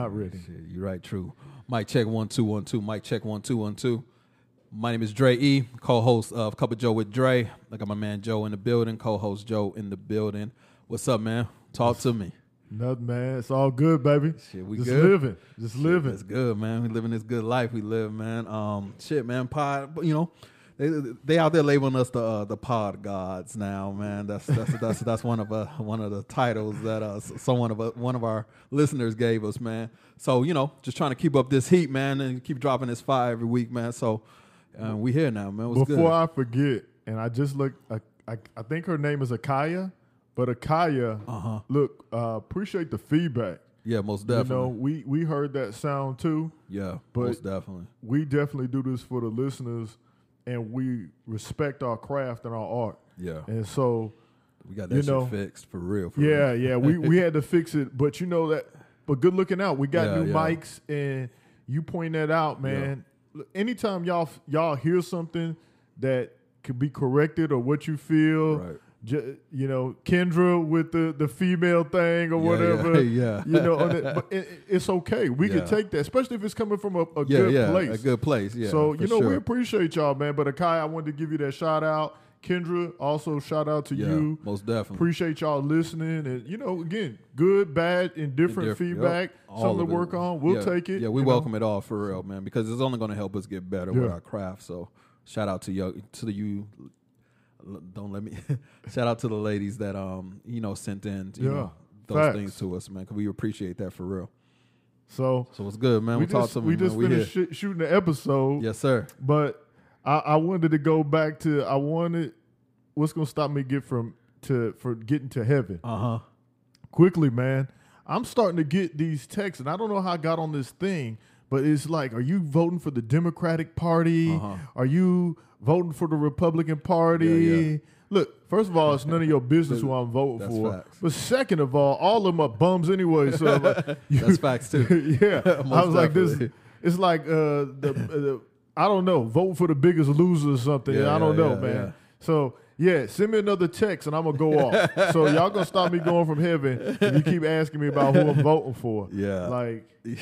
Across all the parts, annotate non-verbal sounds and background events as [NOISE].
Not ready. Shit, you're right. True. Mic check one two one two. Mic check one two one two. My name is Dre E, co-host of Cup of Joe with Dre. I got my man Joe in the building. Co-host Joe in the building. What's up, man? Talk to me. Nothing, man. It's all good, baby. Shit, we Just good? living. Just living. It's good, man. We living this good life. We live, man. Um, shit, man. Pod, you know, they they out there labeling us the uh, the pod gods now, man. That's that's that's that's one of uh, one of the titles that uh someone of uh, one of our listeners gave us, man. So you know, just trying to keep up this heat, man, and keep dropping this fire every week, man. So uh, we here now, man. What's Before good? I forget, and I just looked, I, I, I think her name is Akaya, but Akaya, Uh-huh. look, uh, appreciate the feedback. yeah, most definitely. You know, we, we heard that sound too. yeah, but- most definitely. We definitely do this for the listeners, and we respect our craft and our art. Yeah, And so, we got that you shit know, fixed for real. For yeah, real. yeah, we, [LAUGHS] we had to fix it, but you know that. But good looking out. We got Yeah, new yeah. mics, and you point that out, man. Look, Anytime y'all y'all hear something that could be corrected or what you feel, Right. You know, Kendra with the the female thing or Yeah, whatever, yeah, [LAUGHS] yeah. you know, but it, it's okay. We Yeah. can take that, especially if it's coming from a, a yeah, good yeah, place. a good place. Yeah, so you know, we appreciate y'all, man. But Akai, I wanted to give you that shout out. Kendra, also shout out to yeah, you. most definitely. Appreciate y'all listening, and you know, again, good, bad, indifferent Diff- feedback. yep, all Something to it. work on. We'll take it. Yeah, we you know. welcome it all for real, man, because it's only going to help us get better with our craft. So, shout out to you, to the you. Don't let me. [LAUGHS] shout out to the ladies that um you know sent in you Yeah, know those facts. things to us, man. Cause we appreciate that for real. So So it's good, man. we We talk just to me. we just man. Finished sh- shooting the episode, Yes, sir. but I, I wanted to go back to I wanted what's gonna stop me get from to for getting to heaven Uh huh. quickly, man. I'm starting to get these texts, and I don't know how I got on this thing, but it's like, are you voting for the Democratic Party? Uh-huh. Are you voting for the Republican Party? Yeah, yeah. Look, first of all, it's none of your business who I'm voting That's for. facts. But second of all, all of my bums anyway. So like, [LAUGHS] you- That's facts too. [LAUGHS] yeah, [LAUGHS] I was like, this. definitely. It's like uh, the, uh, the I don't know, vote for the biggest loser or something. Yeah, I don't know, man. So yeah, send me another text and I'm gonna go off. so [LAUGHS] y'all gonna stop me going from heaven. You keep asking me about who I'm voting for. Yeah. like, [LAUGHS] and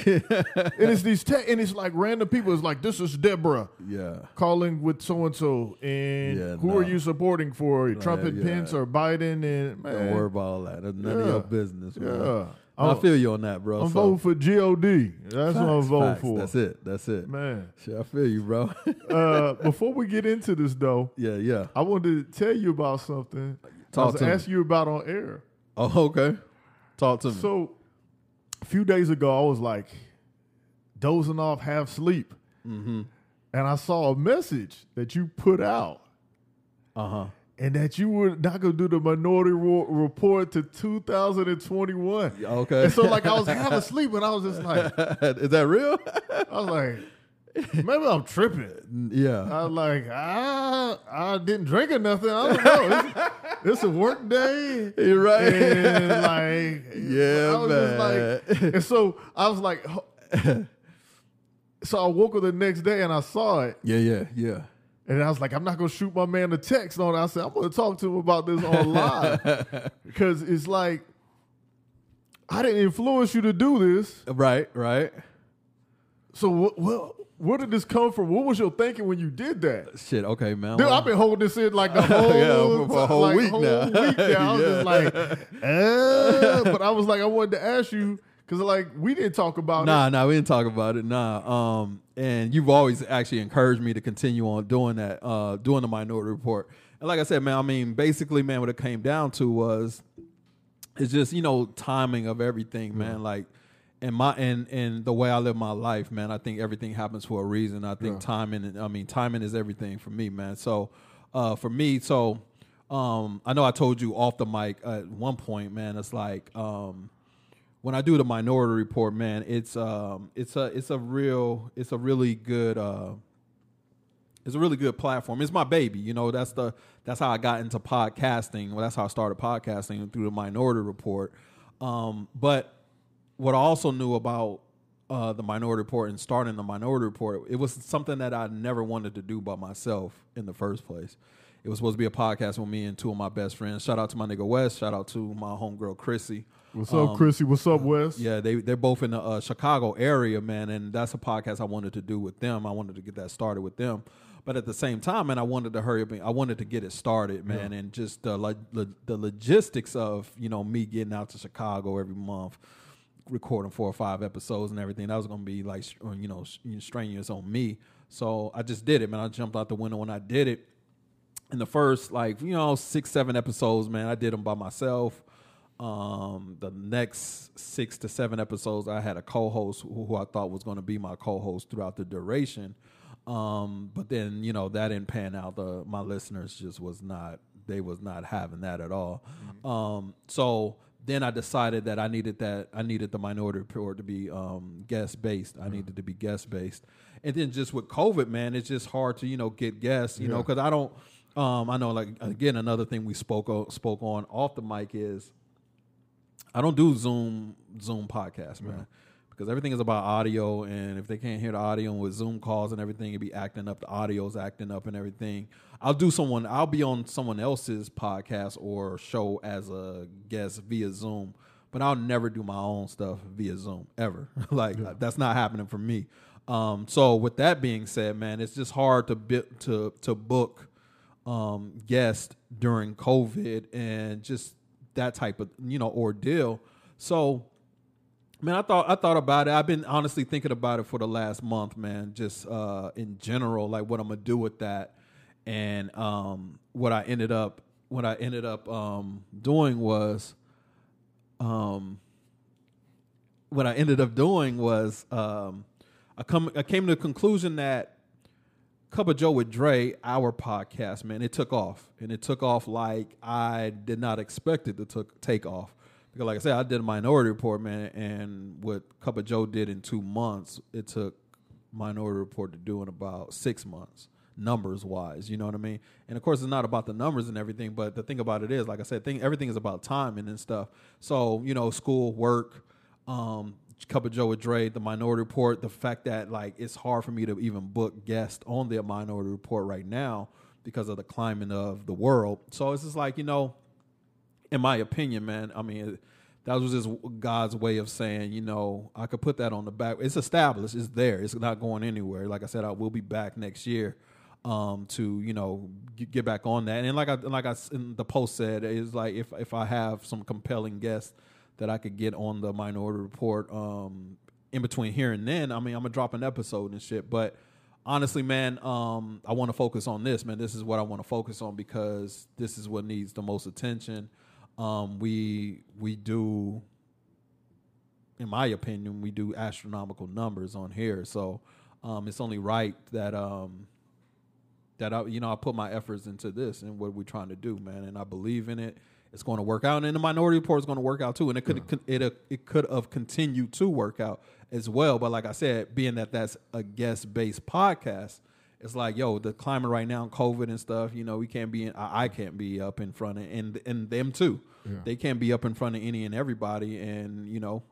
it's these te- and it's like random people. It's like this is Deborah yeah. calling with so and so, and who nah. are you supporting for? Trump and yeah. Pence or Biden? And man, Don't worry about all that. That's none of your business. Man. yeah, I I'm, feel you on that, bro. I'm so. voting for God. That's what I'm voting facts. for. That's it. That's it. Man, Shit, I feel you, bro. [LAUGHS] uh, before we get into this though, yeah, yeah. I wanted to tell you about something. Talk I was to asking you about on air. Oh, okay. Talk to me. So a few days ago, I was like dozing off, half sleep, mm-hmm. and I saw a message that you put out, Uh huh. And that you were not to do the Minority Report to 2021. Okay. And so, like, I was [LAUGHS] half asleep, and I was just like, [LAUGHS] is that real? I was like, maybe I'm tripping. yeah. I was like, I, I didn't drink or nothing. I don't know. It's, it's a work day. [LAUGHS] You're right. And like, Yeah, I was just like, and so I was like, so I woke up the next day and I saw it, yeah, yeah, yeah. And I was like, I'm not gonna shoot my man a text on it. I said, I'm gonna talk to him about this on live [LAUGHS] because it's like, I didn't influence you to do this. Right, right. So what? What, where did this come from? What was your thinking when you did that? Shit. Okay, man. Dude, I've been holding this in like the whole, [LAUGHS] Yeah, for- a whole like, week whole now. week now. I was just [LAUGHS] like, uh, but I was like, I wanted to ask you because like we didn't talk about it. Nah, nah, we didn't talk about it. Nah. Um, and you've always actually encouraged me to continue on doing that, uh, doing the minority report. And like I said, man, I mean, basically, man, what it came down to was it's just, you know, timing of everything, man. Like and my and and the way I live my life, man, I think everything happens for a reason. I think Yeah. timing I mean, timing is everything for me, man. So uh for me, so um I know I told you off the mic at one point, man, it's like um when I do the minority report, man, it's um it's a it's a real it's a really good uh it's a really good platform. It's my baby, you know. That's the that's how I got into podcasting. Well, that's how I started podcasting through the Minority Report. Um, but what I also knew about uh, the Minority Report and starting the Minority Report, it was something that I never wanted to do by myself in the first place. It was supposed to be a podcast with me and two of my best friends. Shout out to my nigga Wes. Shout out to my homegirl Chrissy. What's up, Um, Chrissy? What's up, Wes? Yeah, they they're both in the uh, Chicago area, man, and that's a podcast I wanted to do with them. I wanted to get that started with them, but at the same time, man, I wanted to hurry up. And, I wanted to get it started, man, and just the lo- lo- the logistics of you know me getting out to Chicago every month, recording four or five episodes and everything. That was going to be like uh, you know strenuous on me. So I just did it, man. I jumped out the window when I did it. In the first like you know six seven episodes, man, I did them by myself. Um, the next six to seven episodes, I had a co-host who, who I thought was going to be my co-host throughout the duration. Um, but then you know that didn't pan out. The my listeners just was not they was not having that at all. Um, so then I decided that I needed that I needed the minority report to be um, guest based. I needed to be guest based, and then just with COVID, man, it's just hard to you know get guests, you know, because I don't. Um, I know, like again, another thing we spoke o- spoke on off the mic is I don't do Zoom Zoom podcasts, man, because everything is about audio, and if they can't hear the audio and with Zoom calls and everything, it'd be acting up. The audio's acting up and everything. I'll do someone. I'll be on someone else's podcast or show as a guest via Zoom, but I'll never do my own stuff via Zoom ever. [LAUGHS] like that's not happening for me. Um, so with that being said, man, it's just hard to bit to to book um, guest during COVID and just that type of you know ordeal. So, man, I thought I thought about it. I've been honestly thinking about it for the last month, man. Just uh, in general, like what I'm gonna do with that, and um, what I ended up what I ended up um, doing was, um, what I ended up doing was um, I come I came to the conclusion that Cup of Joe with Dre, our podcast, man, it took off, and it took off like I did not expect it to took, take off. Because, like I said, I did a Minority Report, man, and what Cup of Joe did in two months, it took Minority Report to do in about six months, numbers wise. You know what I mean? And of course, it's not about the numbers and everything, but the thing about it is, like I said, thing, everything is about timing and stuff. So, you know, school, work, um, Cup of Joe with Dre, the Minority Report, the fact that like it's hard for me to even book guests on the Minority Report right now because of the climate of the world. So it's just like you know, in my opinion, man. I mean, that was just God's way of saying, you know, I could put that on the back. It's established. It's there. It's not going anywhere. Like I said, I will be back next year um, to you know get back on that. And like I like I the post said, is like if if I have some compelling guests that I could get on the Minority Report um, in between here and then. I mean, I'm gonna drop an episode and shit, but honestly, man, um, I want to focus on this, man. This is what I want to focus on because this is what needs the most attention. Um, we we do, in my opinion, we do astronomical numbers on here, so um, it's only right that um, that I you know I put my efforts into this and what we're trying to do, man, and I believe in it. It's going to work out, and the Minority Report is going to work out too, and it could mm. it it could have continued to work out as well. But like I said, being that that's a guest based podcast, it's like yo, the climate right now, COVID and stuff. You know, we can't be in, I, I can't be up in front of and and them too. They can't be up in front of any and everybody, and you know,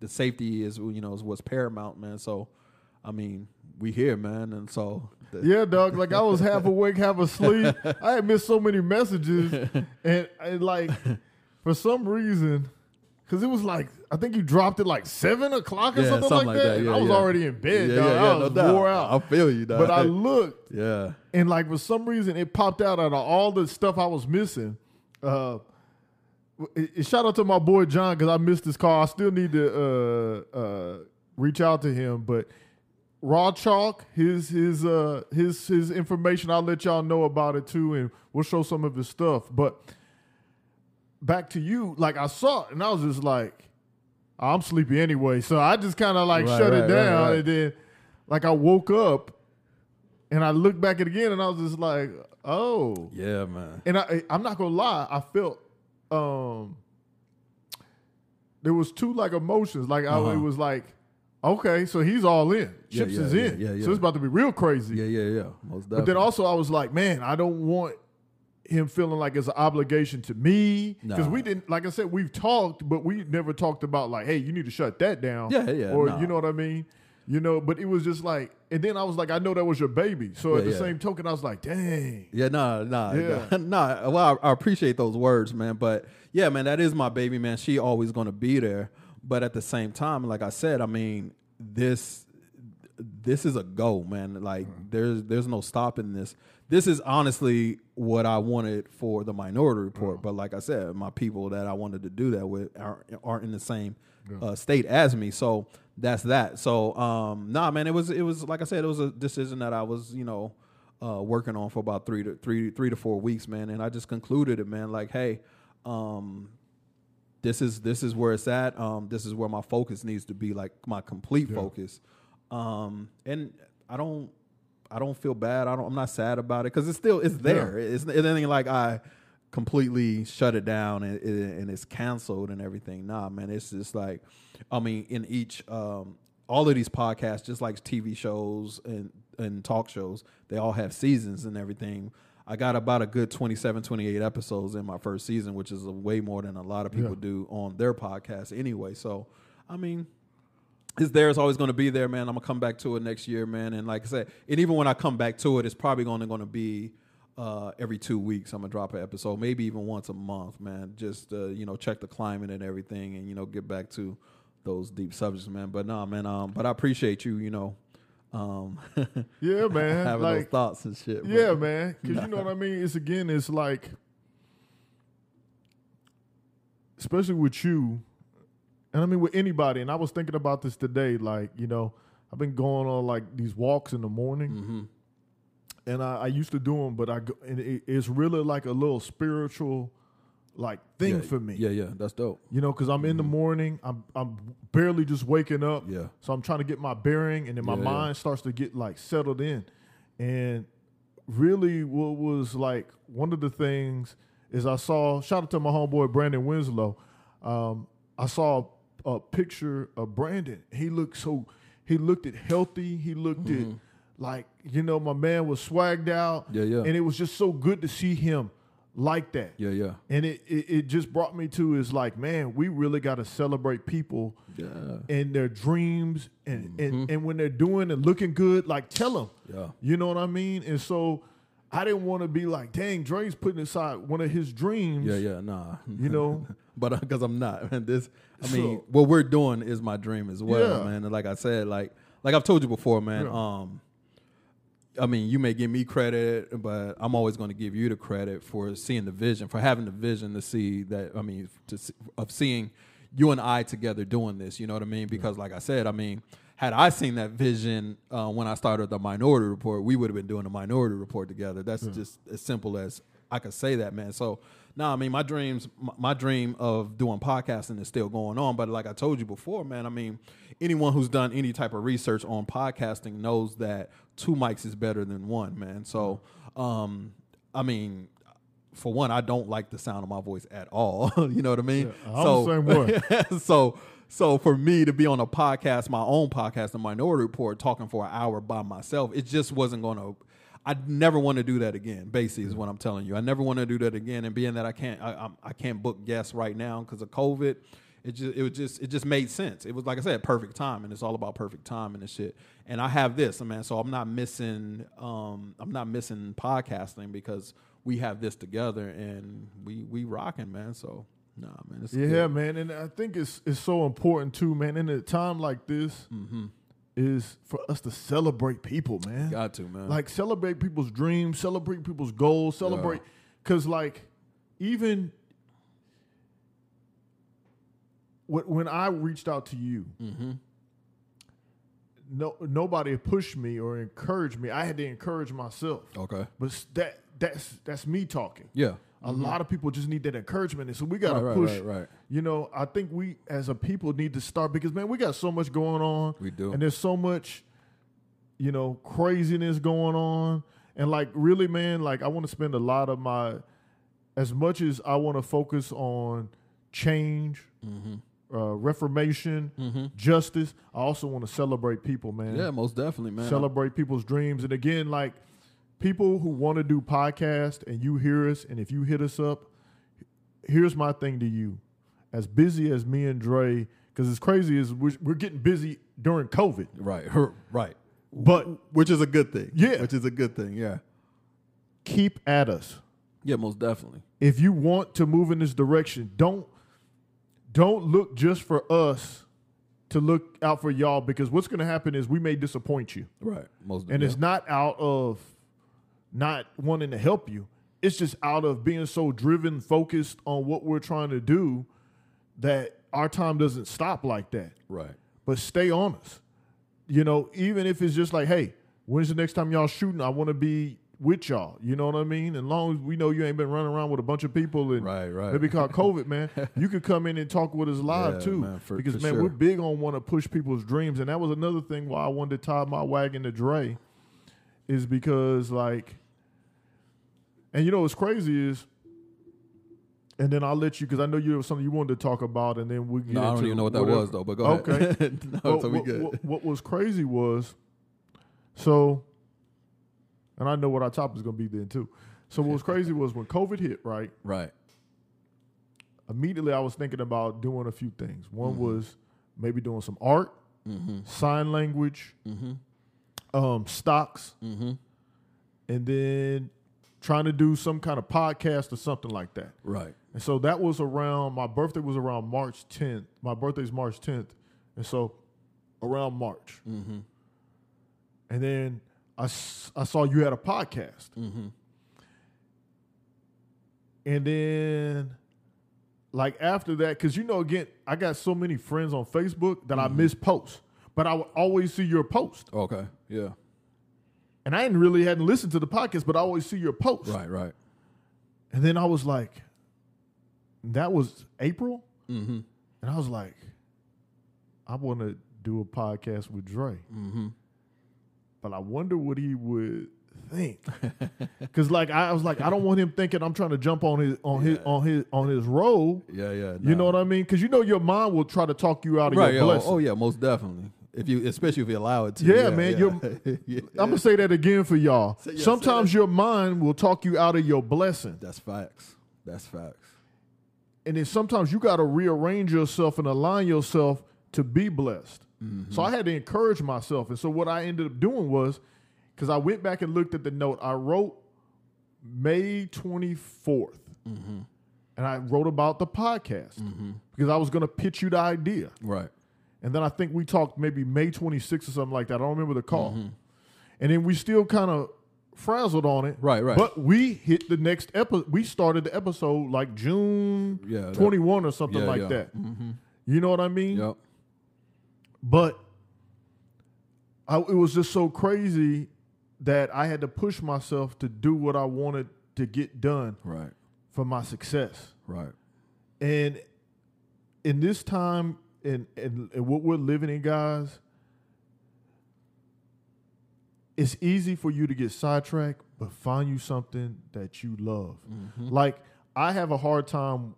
the safety is you know is what's paramount, man. So, I mean, we here, man, and so Yeah, dog. Like I was half awake, half asleep. [LAUGHS] I had missed so many messages, [LAUGHS] and, and like for some reason, because it was like I think you dropped it like seven o'clock or Yeah, something, something like like that. that. Yeah, I was yeah. already in bed, dog. I no was doubt. wore out. I feel you, dog. but I looked, yeah. and like for some reason, it popped out out of all the stuff I was missing. Uh, it, it- shout out to my boy John because I missed his call. I still need to uh, uh, reach out to him, but Raw Chalk, his his uh his his information. I'll let y'all know about it too, and we'll show some of his stuff. But back to you, like I saw it, and I was just like, I'm sleepy anyway, so I just kind of like Right, shut right, it down, right. and then like I woke up, and I looked back at it again, and I was just like, oh, Yeah, man. and I I'm not gonna lie, I felt um there was two like emotions, like I, Uh-huh. it was like. Okay, so he's all in. Yeah, Chips yeah, is in. yeah, yeah. So it's about to be real crazy. Yeah, yeah, yeah. Most definitely. But then also I was like, man, I don't want him feeling like it's an obligation to me because Nah. we didn't. Like I said, we've talked, but we never talked about like, hey, you need to shut that down. Yeah, yeah, Or nah. you know what I mean. You know, but it was just like, and then I was like, I know that was your baby. So at the yeah. same token, I was like, dang. Yeah, nah, nah, Yeah. [LAUGHS] nah. Well, I, I appreciate those words, man. But yeah, man, that is my baby, man. She always gonna be there. But at the same time, like I said, I mean, this this is a go, man. Like there's there's no stopping this. This is honestly what I wanted for the Minority Report. But like I said, my people that I wanted to do that with aren't, aren't in the same uh, state as me. So that's that. So um, nah, man, it was it was like I said, it was a decision that I was you know uh, working on for about three to three three to four weeks, man. And I just concluded it, man. Like, hey, um, this is this is where it's at. Um, this is where my focus needs to be, like my complete focus. Um, and I don't I don't feel bad. I don't. I'm not sad about it because it's still it's there. It's, it's anything like I completely shut it down and, and it's canceled and everything. Nah, man. It's just like I mean, in each um, all of these podcasts, just like TV shows and and talk shows, they all have seasons and everything. I got about a good 27, 28 episodes in my first season, which is a way more than a lot of people Yeah. do on their podcast anyway. So, I mean, it's there. It's always going to be there, man. I'm gonna come back to it next year, man. And like I said, and even when I come back to it, it's probably only going to be uh, every two weeks. I'm gonna drop an episode, maybe even once a month, man. Just uh, you know, check the climate and everything, and you know, get back to those deep subjects, man. But no, man. Um, but I appreciate you, you know, um, [LAUGHS] Yeah, [LAUGHS] man. having those thoughts and shit. but- yeah, man. Because you know what I mean? It's again, it's like, especially with you, and I mean with anybody. And I was thinking about this today. Like, you know, I've been going on like these walks in the morning, Mhm. and I, I used to do them, but I go, and it, it's really like a little spiritual, like thing Yeah, for me. Yeah, yeah, that's dope. You know, because I'm in the morning, I'm I'm barely just waking up. Yeah. So I'm trying to get my bearing, and then my Yeah, yeah. mind starts to get like settled in. And really, what was like one of the things is I saw. Shout out to my homeboy Brandon Winslow. Um, I saw a, a picture of Brandon. He looked so. He looked it healthy. He looked it like you know my man was swagged out. Mm-hmm. Yeah, yeah. And it was just so good to see him like that. Yeah, yeah, And it, it, it just brought me to is like, man, we really got to celebrate people yeah, and their dreams and, and, and when they're doing and looking good, like tell them. yeah. You know what I mean? And so I didn't want to be like, dang, Dre's putting aside one of his dreams. Yeah, yeah, nah. You know? [LAUGHS] but because I'm not, man. This, I mean, So- what we're doing is my dream as well, Yeah. man. And like I said, like like I've told you before, man. Yeah. Um, I mean, you may give me credit, but I'm always going to give you the credit for seeing the vision, for having the vision to see that. I mean, to see, of seeing you and I together doing this. You know what I mean? Because, like I said, I mean, had I seen that vision uh, when I started the Minority Report, we would have been doing the Minority Report together. That's just as simple as I could say that, man. So, no, I mean, my dreams, my dream of doing podcasting is still going on. But like I told you before, man, I mean, anyone who's done any type of research on podcasting knows that two mics is better than one, man. So, um, I mean, for one, I don't like the sound of my voice at all. [LAUGHS] you know what I mean? Yeah, I'm the same way. [LAUGHS] so, so for me to be on a podcast, my own podcast, the Minority Report, talking for an hour by myself, it just wasn't going to. I never want to do that again. Basically, is what I'm telling you. I never want to do that again. And being that I can't, I, I'm- I can't book guests right now because of COVID. It just, it was just, it just made sense. It was like I said, perfect time, and it's all about perfect time and shit. And I have this, man. So I'm not missing, um, I'm not missing podcasting because we have this together and we we rocking, man. So nah, man. It's Yeah, good. man. And I think it's it's so important too, man. In a time like this, is for us to celebrate people, man. got to man. Like celebrate people's dreams, celebrate people's goals, celebrate because like even when when I reached out to you, Mm-hmm. no nobody pushed me or encouraged me. I had to encourage myself. okay, But that that's that's me talking. yeah, A lot of people just need that encouragement, and so we got to Right, right, push. right, right. You know, I think we as a people need to start because man, we got so much going on. We do. and there's so much, you know, craziness going on, and like really, man, like I want to spend a lot of my, as much as I want to focus on change, Mm-hmm. Uh, reformation, justice. I also want to celebrate people, man yeah, most definitely, man. celebrate people's dreams. And again, like people who want to do podcast and you hear us, and if you hit us up, here's my thing to you. As busy as me and Dre because it's crazy is we're, we're getting busy during COVID, Right. Right. but Which is a good thing. Yeah. Which is a good thing. Yeah. keep at us. Yeah, most definitely. If you want to move in this direction, don't don't look just for us to look out for y'all because what's going to happen is we may disappoint you. Right. Most And yeah. it's not out of not wanting to help you. It's just out of being so driven, focused on what we're trying to do that our time doesn't stop like that. right. But stay on us. You know, even if it's just like, hey, when's the next time y'all shooting? I want to be with y'all. You know what I mean? And long as we know you ain't been running around with a bunch of people and Right, right. maybe called COVID, [LAUGHS] man, you could come in and talk with us live Yeah, too. man, for- because for man, sure. we're big on want to push people's dreams, and that was another thing why I wanted to tie my wagon to Dre, is because like, and you know what's crazy is. And then I'll let you because I know you have something you wanted to talk about, and then we. Get No, I don't even know what that whatever. was though. But go Okay. ahead. [LAUGHS] no, Well, so we good. What, what was crazy was, so, and I know what our topic is going to be then too. So what was crazy was when COVID hit, right? right. Immediately, I was thinking about doing a few things. One Mm-hmm. was maybe doing some art, sign language, um, stocks, Mm-hmm. and then trying to do some kind of podcast or something like that. Right. And so that was around my birthday was around March 10th. My birthday's March 10th. And so around March. Mm-hmm. And then I, I saw you had a podcast. Mm-hmm. And then like after that, because you know, again, I got so many friends on Facebook that I miss posts. But I would always see your post. Okay. Yeah. And I hadn't really hadn't listened to the podcast, but I always see your post. Right. Right. And then I was like, that was April? Mm-hmm. And I was like, I want to do a podcast with Dre. Mm-hmm. But I wonder what he would think. [LAUGHS] Cause like I was like, I don't want him thinking I'm trying to jump on his on his on his on his road. Yeah. Yeah. You know what I mean? Cause you know your mind will try to talk you out of Right. your Yeah. Oh, oh, blessing. Oh yeah. Most definitely. If you, especially if you allow it to. Yeah, man, you're- yeah. [LAUGHS] I'm gonna say that again for y'all. Say- yeah, Sometimes your mind will talk you out of your blessing. That's facts. That's facts. and then sometimes you got to rearrange yourself and align yourself to be blessed. Mm-hmm. So I had to encourage myself, and so what I ended up doing was, because I went back and looked at the note, I wrote May 24th. Mm-hmm. and I wrote about the podcast because I was going to pitch you the idea, Right. and then I think we talked maybe May twenty sixth or something like that. I don't remember the call, Mm-hmm. and then we still kind of frazzled on it, Right, right. But we hit the next episode. We started the episode like June Yeah, that- twenty one or something Yeah, like yeah. that. Mm-hmm. You know what I mean? Yep. But I, it was just so crazy that I had to push myself to do what I wanted to get done Right. for my success. Right. And in this time and, and, and what we're living in, guys, it's easy for you to get sidetracked, but find you something that you love. Mm-hmm. Like I have a hard time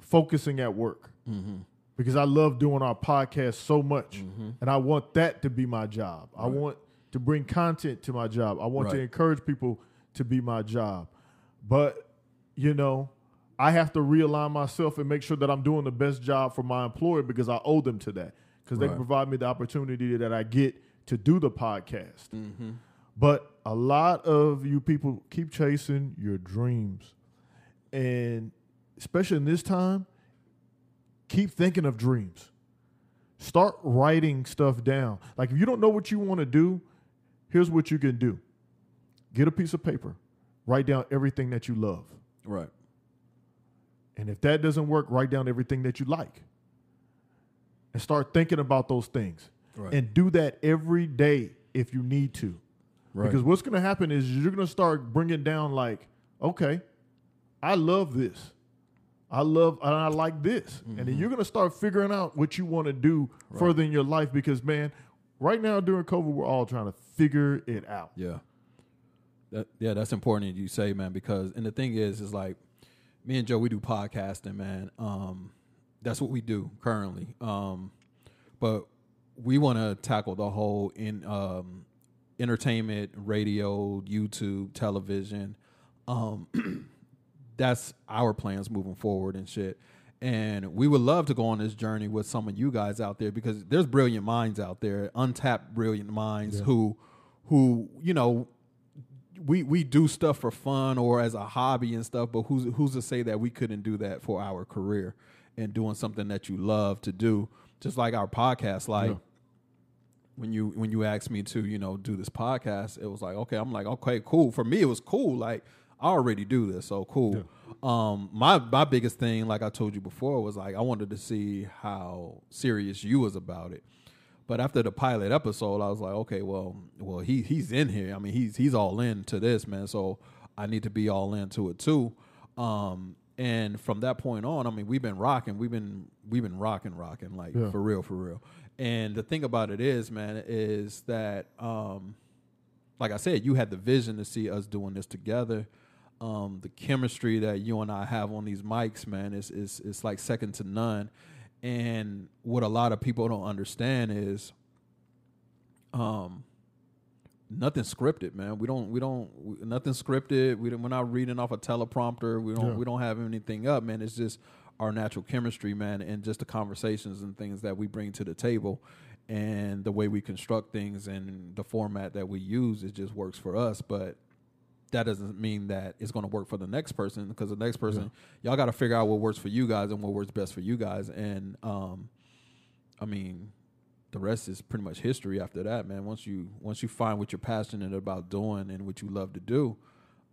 focusing at work mm-hmm. Because I love doing our podcast so much, mm-hmm. and I want that to be my job. I want to bring content to my job. I want to encourage people to be my job, but you know. I have to realign myself and make sure that I'm doing the best job for my employer because I owe them to that because they Right. provide me the opportunity that I get to do the podcast. Mm-hmm. But a lot of you people keep chasing your dreams. And especially in this time, keep thinking of dreams. Start writing stuff down. Like if you don't know what you want to do, here's what you can do. Get a piece of paper. Write down everything that you love. Right. And if that doesn't work, write down everything that you like. And start thinking about those things. Right. And do that every day if you need to. Right. Because what's going to happen is you're going to start bringing down like, okay, I love this. I love and I like this. And Mm-hmm. then you're going to start figuring out what you want to do further in your life because man, right now during COVID we're all trying to figure it out. Yeah. That yeah, that's important that you say, man, because and the thing is is like me and Joe we do podcasting, man. Um that's what we do currently. Um but we want to tackle the whole in um entertainment, radio, YouTube, television. Um [CLEARS THROAT] that's our plans moving forward and shit. And we would love to go on this journey with some of you guys out there because there's brilliant minds out there, untapped brilliant minds who who, you know, we we do stuff for fun or as a hobby and stuff, but who's who's to say that we couldn't do that for our career and doing something that you love to do, just like our podcast. Like Yeah. when you when you asked me to you know do this podcast, it was like okay, I'm like okay, cool. For me, it was cool. Like I already do this, so cool. Um, my my biggest thing, like I told you before, was like I wanted to see how serious you was about it. But after the pilot episode, I was like, okay, well, well, he he's in here. I mean, he's he's all in to this, man. So I need to be all into it too. Um, and from that point on, I mean, we've been rocking. We've been we've been rocking, rocking, like Yeah. for real, for real. And the thing about it is, man, is that um, like I said, you had the vision to see us doing this together. Um, the chemistry that you and I have on these mics, man, is is is like second to none. And what a lot of people don't understand is, um, nothing scripted, man. We don't we don't we, nothing scripted. We don't, we're not reading off a teleprompter. We don't Yeah. we don't have anything up, man. It's just our natural chemistry, man, and just the conversations and things that we bring to the table, and the way we construct things and the format that we use. It just works for us, but that doesn't mean that it's going to work for the next person because the next person y'all got to figure out what works for you guys and what works best for you guys. And um i mean the rest is pretty much history after that man. Once you once you find what you're passionate about doing and what you love to do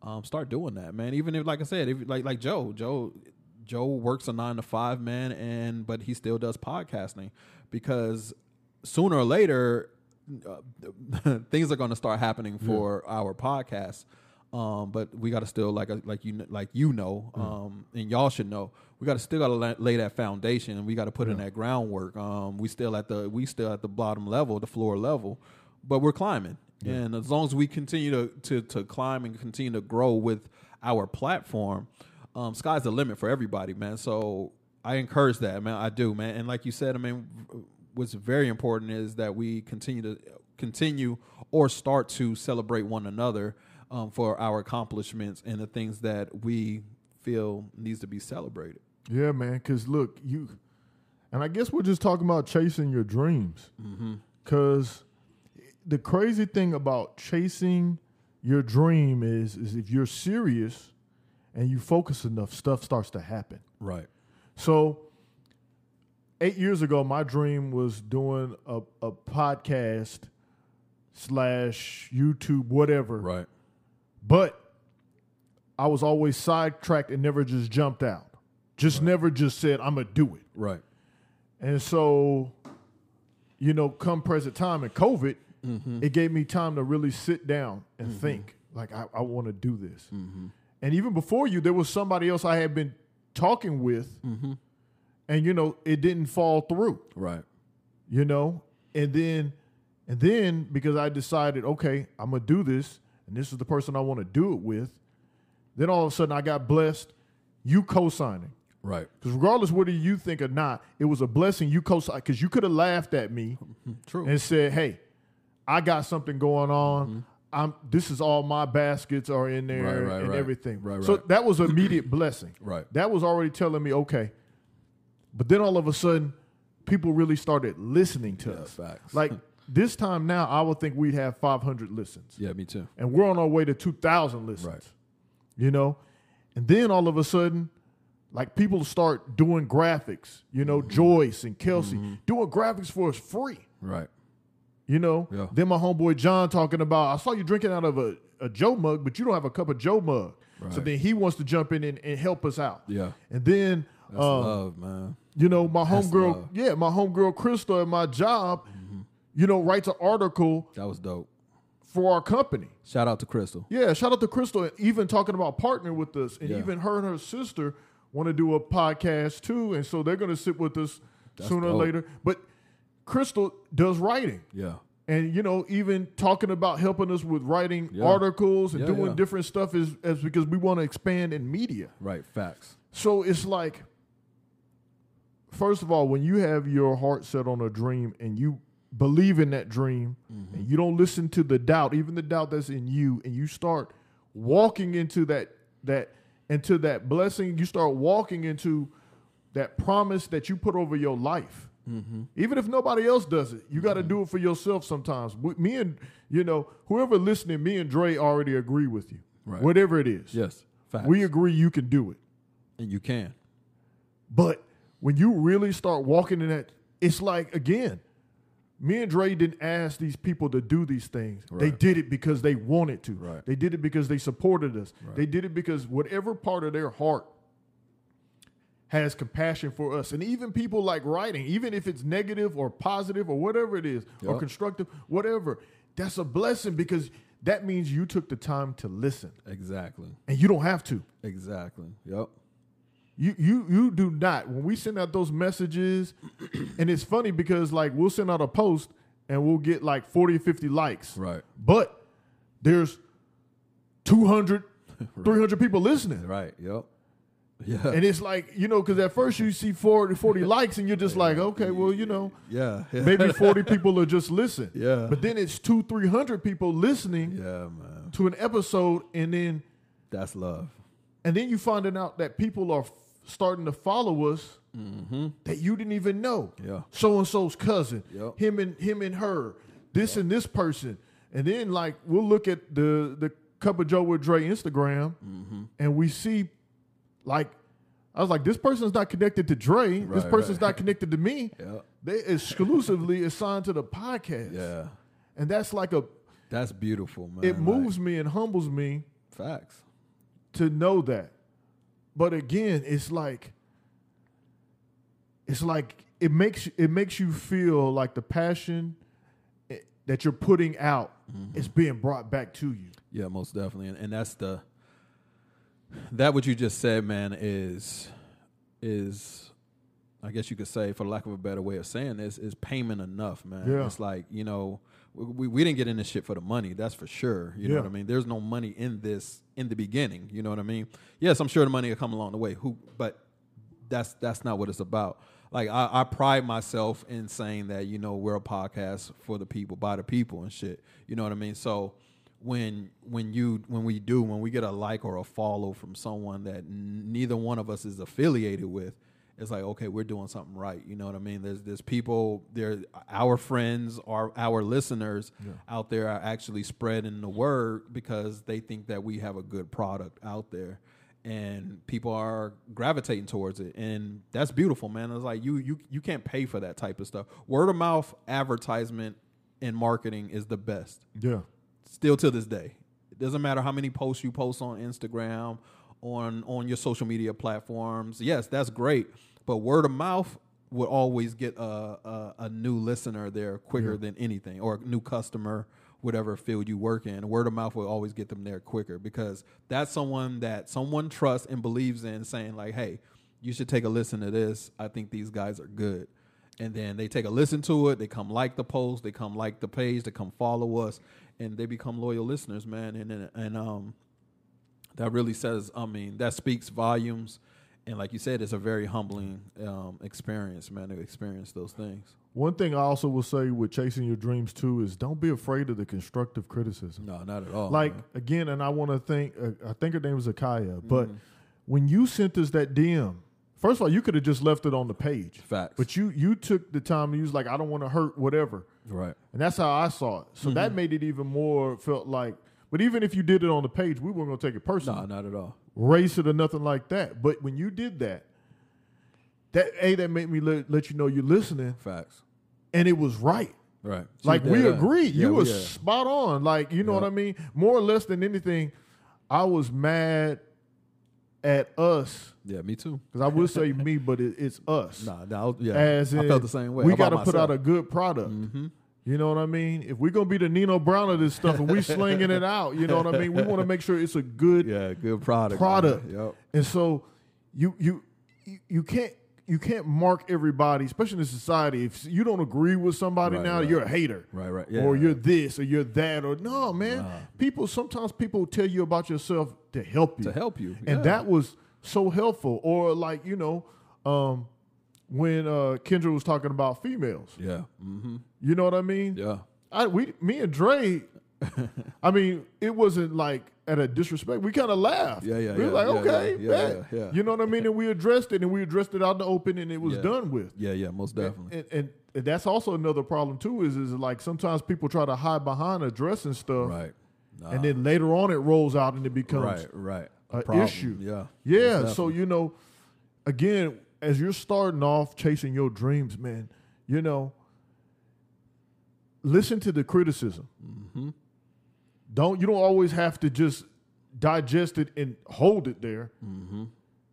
um start doing that man. Even if like i said if like like joe joe joe works a nine to five man and but he still does podcasting because sooner or later uh, [LAUGHS] things are going to start happening for our podcast. Um, but we got to still like like you like you know, um, and y'all should know, we got to still got to lay, lay that foundation, and we got to put in that groundwork. Um, we still at the we still at the bottom level, the floor level, but we're climbing. And as long as we continue to, to to climb and continue to grow with our platform, um, sky's the limit for everybody, man. So I encourage that, man. I do, man. And like you said, I mean, what's very important is that we continue to continue or start to celebrate one another um, for our accomplishments and the things that we feel needs to be celebrated. Yeah, man. Because look, you, and I guess we're just talking about chasing your dreams. Because the crazy thing about chasing your dream is, is if you're serious and you focus enough, stuff starts to happen. Right. So, eight years ago, my dream was doing a, a podcast slash YouTube, whatever. Right. But I was always sidetracked and never just jumped out. Just never just said, I'm going to do it. Right. And so, you know, come present time and COVID, mm-hmm. it gave me time to really sit down and mm-hmm. think, like, I, I want to do this. Mm-hmm. And even before you, there was somebody else I had been talking with, and, you know, it didn't fall through Right. you know and then and then because i decided okay i'm gonna do this and this is the person i want to do it with then all of a sudden i got blessed you co-signing Right. because regardless whether you think or not it was a blessing you co-signed because you could have laughed at me [LAUGHS] True. and said hey i got something going on i'm this is all my baskets are in there Mm-hmm. Right, right, and right. everything Right, so that was an [CLEARS THROAT] immediate blessing Right. that was already telling me okay but then all of a sudden people really started listening to Yeah, us facts. like this time now i would think we'd have 500 listens yeah, me too. and we're on our way to 2000 listens Right. you know and then all of a sudden like people start doing graphics you know Mm-hmm. joyce and kelsey doing graphics for us free Right. you know Yeah. then my homeboy john talking about i saw you drinking out of a, a joe mug but you don't have a cup of joe mug so then he wants to jump in and, and help us out Yeah. and then That's um, love, man. you know, my homegirl, yeah, my homegirl Crystal at my job, you know, writes an article That was dope. for our company. Shout out to Crystal. Yeah, shout out to Crystal, even talking about partnering with us, and Yeah. even her and her sister want to do a podcast too, and so they're going to sit with us That's sooner or later. But Crystal does writing, Yeah. and you know, even talking about helping us with writing Yeah. articles and Yeah, doing different stuff is as because we want to expand in media. Right. Facts. So it's like, first of all, when you have your heart set on a dream and you believe in that dream mm-hmm. and you don't listen to the doubt, even the doubt that's in you, and you start walking into that that into that blessing, you start walking into that promise that you put over your life. Mm-hmm. Even if nobody else does it, you got to mm-hmm. do it for yourself sometimes. Me and you know whoever listening, me and Dre already agree with you. Right. Whatever it is, Yes, facts. we agree you can do it. and you can. But when you really start walking in that, it's like again, me and Dre didn't ask these people to do these things. They did it because they wanted to. Right. They did it because they supported us. Right. They did it because whatever part of their heart has compassion for us. And even people like writing, even if it's negative or positive or whatever it is, or constructive, whatever, that's a blessing because that means you took the time to listen. Exactly. And you don't have to. Exactly. Yep. You you you do not. When we send out those messages, and it's funny because like we'll send out a post and we'll get like 40 or 50 likes. Right. But there's 200, [LAUGHS] 300 people listening. Right. Yep. Yeah. And it's like, you know, because at first you see 40, 40 [LAUGHS] likes and you're just like, okay, well, you know, yeah. maybe [LAUGHS] 40 people are just listen. Yeah. But then it's two, 300 people listening yeah, man. to an episode and then That's love. and then you finding out that people are starting to follow us mm-hmm. that you didn't even know. Yeah. So and so's cousin, Yep. him and him and her, this and this person, and then like we'll look at the the Cup of Joe with Dre Instagram, mm-hmm. and we see like. I was like, this person's not connected to Dre. this Right, person's right. not connected to me. [LAUGHS] Yep. They exclusively assigned to the podcast. Yeah. And that's like a, That's beautiful, man. it Like, moves me and humbles me facts. to know that. But again, it's like it's like it makes it makes you feel like the passion eh, that you're putting out is being brought back to you. Yeah, most definitely, and, and that's the that what you just said, man, is is I guess you could say, for lack of a better way of saying this, is payment enough, man. Yeah. It's like you know, we we didn't get in this shit for the money, that's for sure. You know what I mean? There's no money in this in the beginning. You know what I mean? Yes, I'm sure the money will come along the way. Who, but that's that's not what it's about. Like I, I pride myself in saying that you know we're a podcast for the people by the people and shit. You know what I mean? So when when you when we do when we get a like or a follow from someone that n- neither one of us is affiliated with, it's like okay we're doing something right. You know what I mean? There's there's people there our friends or our listeners out there are actually spreading the word because they think that we have a good product out there. And people are gravitating towards it. And that's beautiful man. It's like you you you can't pay for that type of stuff. Word of mouth advertisement and marketing is the best. Yeah. still to this day. It doesn't matter how many posts you post on instagram on on your social media platforms. Yes that's great but word of mouth would always get a, a, a new listener there quicker than anything or a new customer whatever field you work in. Word of mouth will always get them there quicker because that's someone that someone trusts and believes in saying like hey you should take a listen to this. I think these guys are good. And then they take a listen to it they come like the post they come like the page they come follow us and they become loyal listeners man. And and, and um that really says i mean that speaks volumes and like you said it's a very humbling um, experience man to experience those things One thing I also will say with chasing your dreams too is don't be afraid of the constructive criticism. no not at all like man. again, and I want to thank. Uh, I think her name was Akaya, Mm-hmm. but when you sent us that DM, first of all, you could have just left it on the page. Facts. But you you took the time to use like I don't want to hurt whatever, right and that's how I saw it. So Mm-hmm. that made it even more felt like. But even if you did it on the page, we weren't gonna take it personal, no not at all race it or nothing like that. But when you did that, that a that made me let, let you know you're listening, facts and it was right. right Like we agreed. Yeah, you were spot on. Like, you know Yeah. what I mean? More or less than anything, I was mad at us. yeah me too Because I would say me, but it, it's us. [LAUGHS] nah, nah, yeah As in, i felt the same way We got to put out a good product. Mm-hmm. You know what I mean? If we're gonna be the Nino Brown of this stuff and we [LAUGHS] slinging it out, you know what I mean? We want to make sure it's a good yeah good product product. yep And so you you you, can't you can't mark everybody, especially in society. If you don't agree with somebody Right, now, right. you're a hater. Right, right. Yeah, Or you're this or you're that or no, man. People sometimes people tell you about yourself to help you. to help you And yeah. that was so helpful. Or like, you know, um, when uh Kendra was talking about females. yeah mm-hmm. You know what I mean? yeah I we me and Dre, [LAUGHS] I mean, it wasn't like at a disrespect, we kind of laughed. Yeah, yeah, We were yeah, like, yeah, okay, yeah, bet. yeah, yeah. You know what I mean? And we addressed it, and we addressed it out in the open, and it was Yeah. done with. Yeah, yeah, most definitely. And, and, and that's also another problem too. Is is like sometimes people try to hide behind addressing stuff, right. Nah. and then later on it rolls out and it becomes right, right. a problem. issue. Yeah. Yeah. So you know, again, as you're starting off chasing your dreams, man, you know, listen to the criticism. Mm-hmm. Don't you don't always have to just digest it and hold it there. Mm-hmm.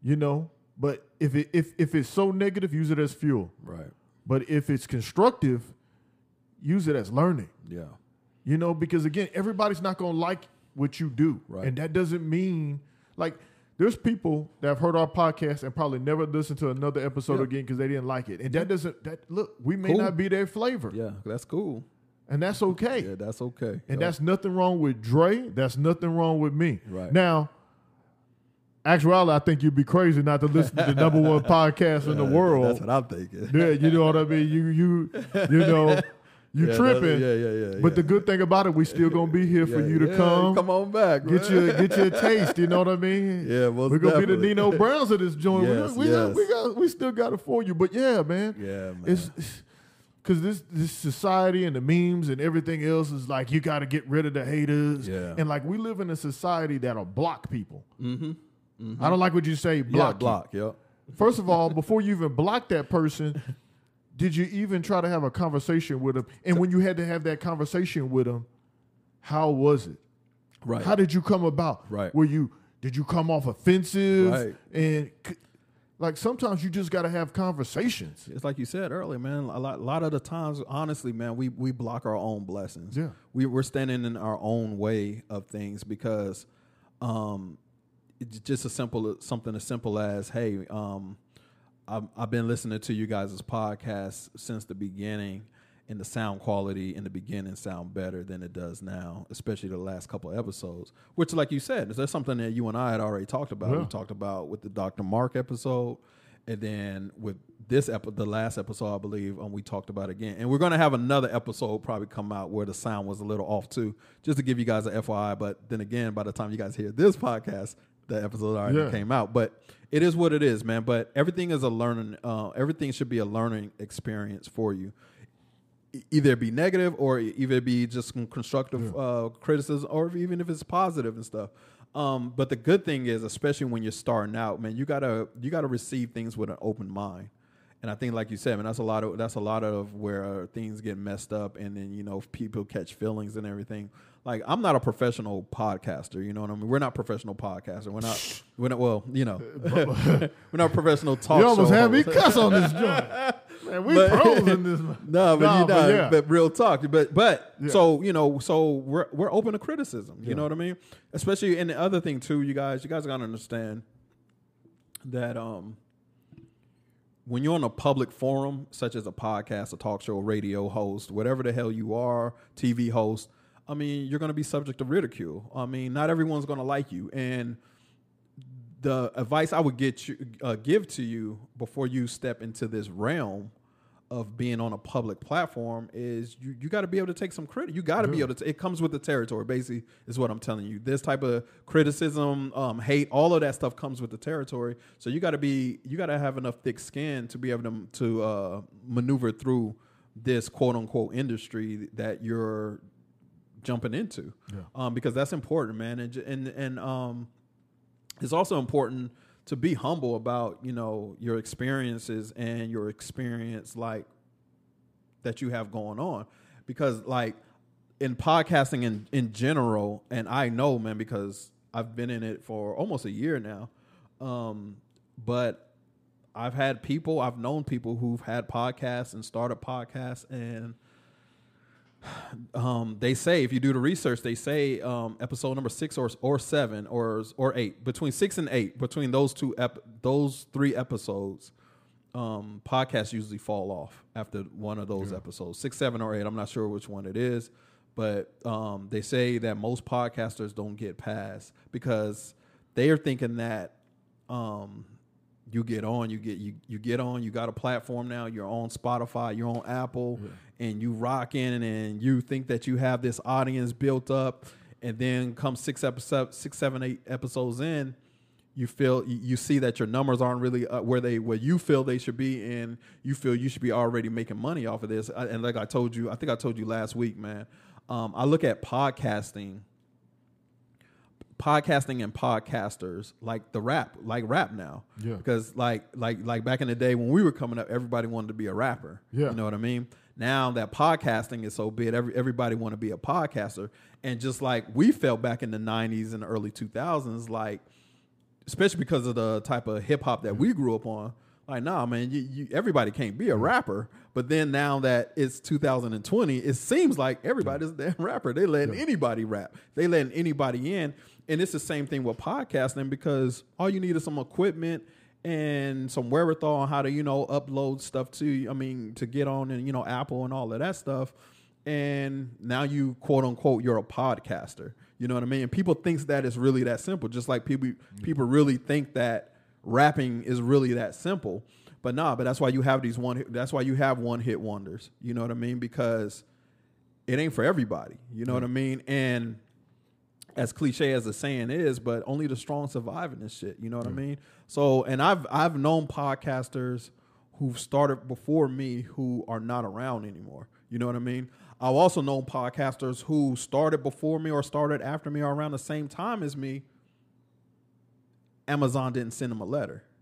You know, but if it if if it's so negative, use it as fuel. Right. But if it's constructive, use it as learning. Yeah. You know, because again, everybody's not going to like what you do. Right. And that doesn't mean, like, there's people that have heard our podcast and probably never listened to another episode Yeah. again because they didn't like it. And that doesn't, that look, we may Cool. not be their flavor. Yeah. That's cool. And that's okay. Yeah, that's okay. And Yeah. that's nothing wrong with Dre. That's nothing wrong with me. Right. Now, actually, I think you'd be crazy not to listen to the number one [LAUGHS] podcast in the world. That's what I'm thinking. yeah, you know what I mean? You, you, you know, [LAUGHS] you Yeah, tripping. Yeah, yeah, yeah. But yeah. the good thing about it, we still gonna be here for Yeah, you to come, Come on back. get man. you get you a [LAUGHS] taste. You know what I mean? Yeah, most We're gonna be definitely. the Nino [LAUGHS] Browns of this joint. Yes, we, we, got, we got we still got it for you. But yeah, man, Yeah, man. it's because this this society and the memes and everything else is like you got to get rid of the haters. Yeah. and like we live in a society that'll block people. mm-hmm. I don't like what you say. Block. you. block. Yeah. First of all, before you even block that person, did you even try to have a conversation with him? And when you had to have that conversation with him, how was it? Right. How did you come about? Right. Were you did you come off offensive? Right. And like sometimes you just got to have conversations. It's like you said earlier, man. A lot, a lot of the times, honestly, man, we we block our own blessings. Yeah. we we're standing in our own way of things because, um, it's just a simple something as simple as, hey, um, I've, I've been listening to you guys' podcast since the beginning, and the sound quality in the beginning sound better than it does now, especially the last couple of episodes. Which, like you said, is that something that you and I had already talked about? Yeah. We talked about with the Dr. Mark episode, and then with this epi- the last episode, I believe, um, we talked about again. And we're going to have another episode probably come out where the sound was a little off too, just to give you guys a FYI. But then again, by the time you guys hear this podcast, the episode already Yeah. came out. But it is what it is, man. But everything is a learning. Uh, everything should be a learning experience for you. Either be negative or either be just constructive uh, criticism, or even if it's positive and stuff. Um, but the good thing is, especially when you're starting out, man, you gotta you gotta receive things with an open mind. And I think, like you said, man, that's a lot of that's a lot of where uh, things get messed up, and then you know people catch feelings and everything. Like I'm not a professional podcaster, you know what I mean? We're not professional podcaster. We're not. We're not. Well, you know, [LAUGHS] [LAUGHS] we're not professional talk. you almost had me cuss on this joint. [LAUGHS] Man, we But- pros in this. No, but Nah, you but know, yeah. but real talk. But but Yeah. so you know, so we're we're open to criticism. You Yeah. know what I mean? Especially and the other thing too, you guys, you guys gotta understand that um when you're on a public forum, such as a podcast, a talk show, a radio host, whatever the hell you are, TV host, I mean, you're going to be subject to ridicule. I mean, not everyone's going to like you. And the advice I would get you, uh, give to you before you step into this realm of being on a public platform is you, you got to be able to take some credit. You got to be able to. it comes with the territory. Basically, is what I'm telling you. This type of criticism, um, hate, all of that stuff comes with the territory. So you got to be, you got to have enough thick skin to be able to to uh, maneuver through this quote unquote industry that you're jumping into, Yeah. um, because that's important, man. And and and um, it's also important to be humble about you know your experiences and your experience like that you have going on because like in podcasting in in general and I know man because I've been in it for almost a year now um but I've had people I've known people who've had podcasts and started podcasts and um, they say if you do the research, they say um, episode number six or or seven or or eight between six and eight between those two ep- those three episodes, um, podcasts usually fall off after one of those episodes six, seven, or eight. I'm not sure which one it is, but um, they say that most podcasters don't get past because they are thinking that um, you get on, you get you you get on, you got a platform now, you're on Spotify, you're on Apple, and you rock in and you think that you have this audience built up and then come six episodes, six, seven, eight episodes in, you feel you, you see that your numbers aren't really uh, where they where you feel they should be, and you feel you should be already making money off of this. And like I told you, I think I told you last week, man. Um, I look at podcasting podcasting and podcasters like the rap like rap now Yeah. because like like like back in the day when we were coming up everybody wanted to be a rapper Yeah. you know what i mean now that podcasting is so big every, everybody want to be a podcaster and just like we felt back in the 90s and the early 2000s like especially because of the type of hip hop that we grew up on. Like, nah, man, you, you, everybody can't be a mm-hmm. rapper. But then now that it's 2020, it seems like everybody's a damn rapper. They letting anybody rap. They letting anybody in. And it's the same thing with podcasting because all you need is some equipment and some wherewithal on how to, you know, upload stuff to, I mean, to get on and, you know, Apple and all of that stuff. And now you quote unquote, you're a podcaster. You know what I mean? And people thinks that it's really that simple. Just like people, people really think that rapping is really that simple. But nah, but that's why you have these one. That's why you have one hit wonders. You know what I mean? Because it ain't for everybody. You know what I mean? And as cliche as the saying is, but only the strong survive in this shit. You know what I mm. mean? So, and I've I've known podcasters who've started before me who are not around anymore. You know what I mean? I've also known podcasters who started before me or started after me or around the same time as me. Amazon didn't send them a letter. [LAUGHS]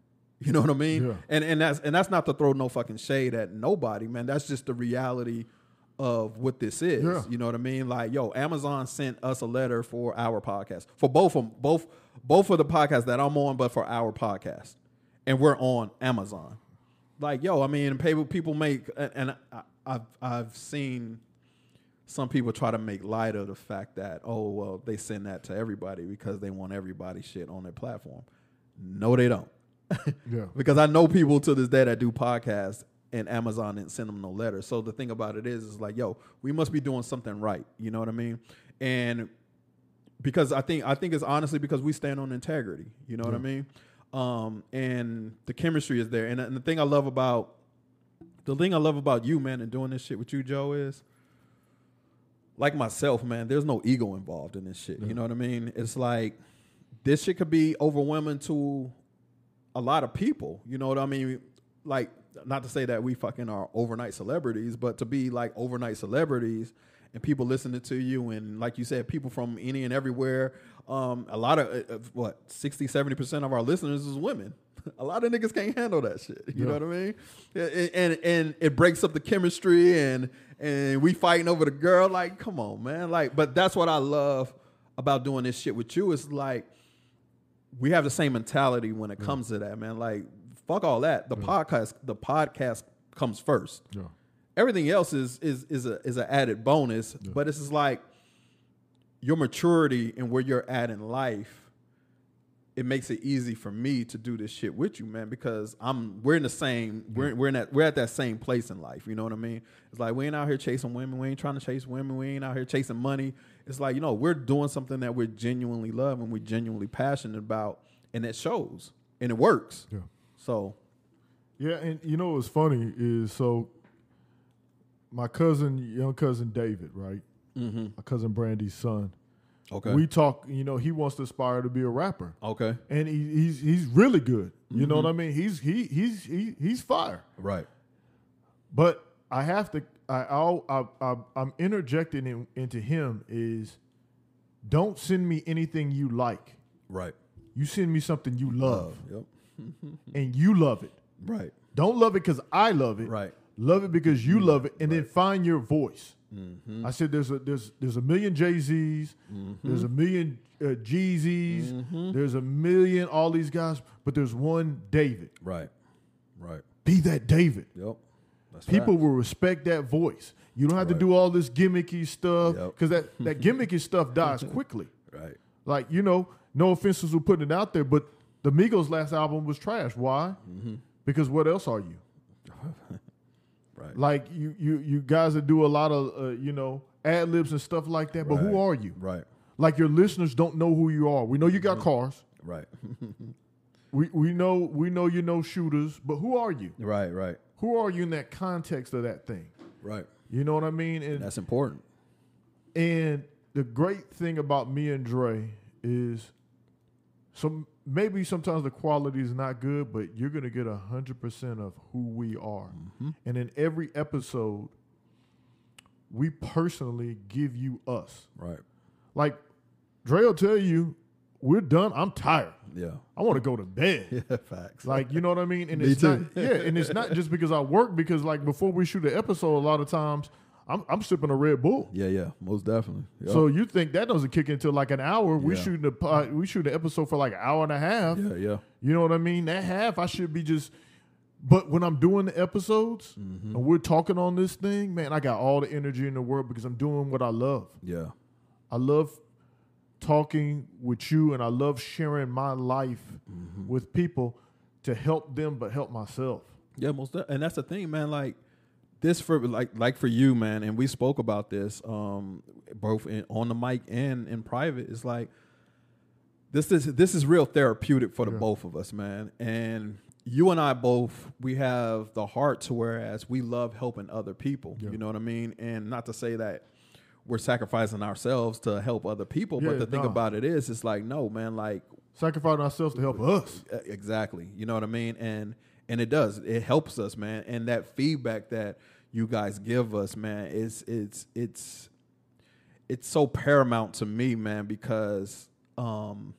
You know what I mean? Yeah. And and that's and that's not to throw no fucking shade at nobody, man. That's just the reality of what this is. Yeah. You know what I mean? Like, yo, Amazon sent us a letter for our podcast. For both of both both of the podcasts that I'm on, but for our podcast. And we're on Amazon. Like, yo, I mean, people people make and, and I, I've I've seen some people try to make light of the fact that oh well they send that to everybody because they want everybody shit on their platform. No, they don't. [LAUGHS] Yeah. because I know people to this day that do podcasts and Amazon didn't send them no letter. So the thing about it is, is like, yo, we must be doing something right. You know what I mean? And because I think I think it's honestly because we stand on integrity. You know what I mean? Um, and the chemistry is there. And, and the thing I love about the thing I love about you, man, and doing this shit with you, Joe, is like myself, man. There's no ego involved in this shit. You know what I mean? It's like this shit could be overwhelming to a lot of people. You know what I mean? Like, not to say that we fucking are overnight celebrities, but to be like overnight celebrities and people listening to you, and like you said, people from any and everywhere. Um, a lot of uh, uh, what 60, 70 percent of our listeners is women. [LAUGHS] A lot of niggas can't handle that shit. You know what I mean? And, and and it breaks up the chemistry, and and we fighting over the girl. Like, come on, man. Like, but that's what I love about doing this shit with you. It's like we have the same mentality when it comes to that, man. Like, fuck all that. The mm. podcast, the podcast comes first. Yeah. Everything else is is is a is an added bonus. But it's just like your maturity and where you're at in life. It makes it easy for me to do this shit with you, man, because I'm we're in the same we're we're in that we're at that same place in life. You know what I mean? It's like we ain't out here chasing women. We ain't trying to chase women. We ain't out here chasing money. It's like you know we're doing something that we're genuinely love and we're genuinely passionate about, and it shows and it works. Yeah. So Yeah, and you know what's funny is so my cousin, young cousin David, right? Mm-hmm. My cousin Brandy's son. okay, We talk. You know, he wants to aspire to be a rapper, okay, and he, he's he's really good. You Mm-hmm. know what I mean? He's he he's he, he's fire. right, But I have to. I I'll, I, I I'm interjecting in, into him is, don't send me anything you like. right, You send me something you love, yep, and you love it. right, Don't love it because I love it. Right. Love it because you mm. love it, and then find your voice. Mm-hmm. I said there's a there's there's a million Jay Z's, mm-hmm. there's a million uh, Jeezys, mm-hmm. there's a million all these guys, but there's one David. right, right, Be that David. yep. That's People facts. will respect that voice. You don't have to do all this gimmicky stuff Yep. because that that [LAUGHS] gimmicky stuff dies quickly. right, Like you know, no offenses for putting it out there, but the Migos last album was trash. Why? Mm-hmm. Because what else are you? [LAUGHS] right, Like you, you, you guys that do a lot of uh, you know ad libs and stuff like that. But who are you? right, Like your listeners don't know who you are. We know you got Mm-hmm. cars. right, [LAUGHS] We we know we know you know shooters. But who are you? right, right, Who are you in that context of that thing? right. You know what I mean? And That's important. and the great thing about me and Dre is some maybe sometimes the quality is not good, but you're gonna get a hundred percent of who we are. Mm-hmm. And in every episode, we personally give you us. Right. Like Dre will tell you, we're done. I'm tired. Yeah. I want to go to bed. [LAUGHS] Yeah. Facts. Like you know what I mean? And [LAUGHS] Me it's too. not [LAUGHS] yeah, and it's not just because I work because like before we shoot an episode, a lot of times I'm I'm sipping a Red Bull. yeah. Yeah. Most definitely. Yep. So you think that doesn't kick into like an hour? We Yeah. shooting a pod- we shoot an episode for like an hour and a half. yeah. Yeah. You know what I mean? That half I should be just. But when I'm doing the episodes Mm-hmm. and we're talking on this thing, man, I got all the energy in the world because I'm doing what I love. Yeah. I love talking with you and I love sharing my life Mm-hmm. with people to help them but help myself. Yeah, most de- and that's the thing, man. Like this for like like for you, man. And we spoke about this um both in, on the mic and in private. It's like this is this is real therapeutic for the Yeah. both of us, man. And you and I both we have the heart to whereas we love helping other people. Yeah. You know what I mean? And not to say that we're sacrificing ourselves to help other people, Yeah, but the thing about it is, it's like no, man. Like Sacrificing ourselves to help us. E- Exactly. You know what I mean? And and it does. It helps us, man. And that feedback that you guys give us, man, it's it's it's it's so paramount to me, man, because um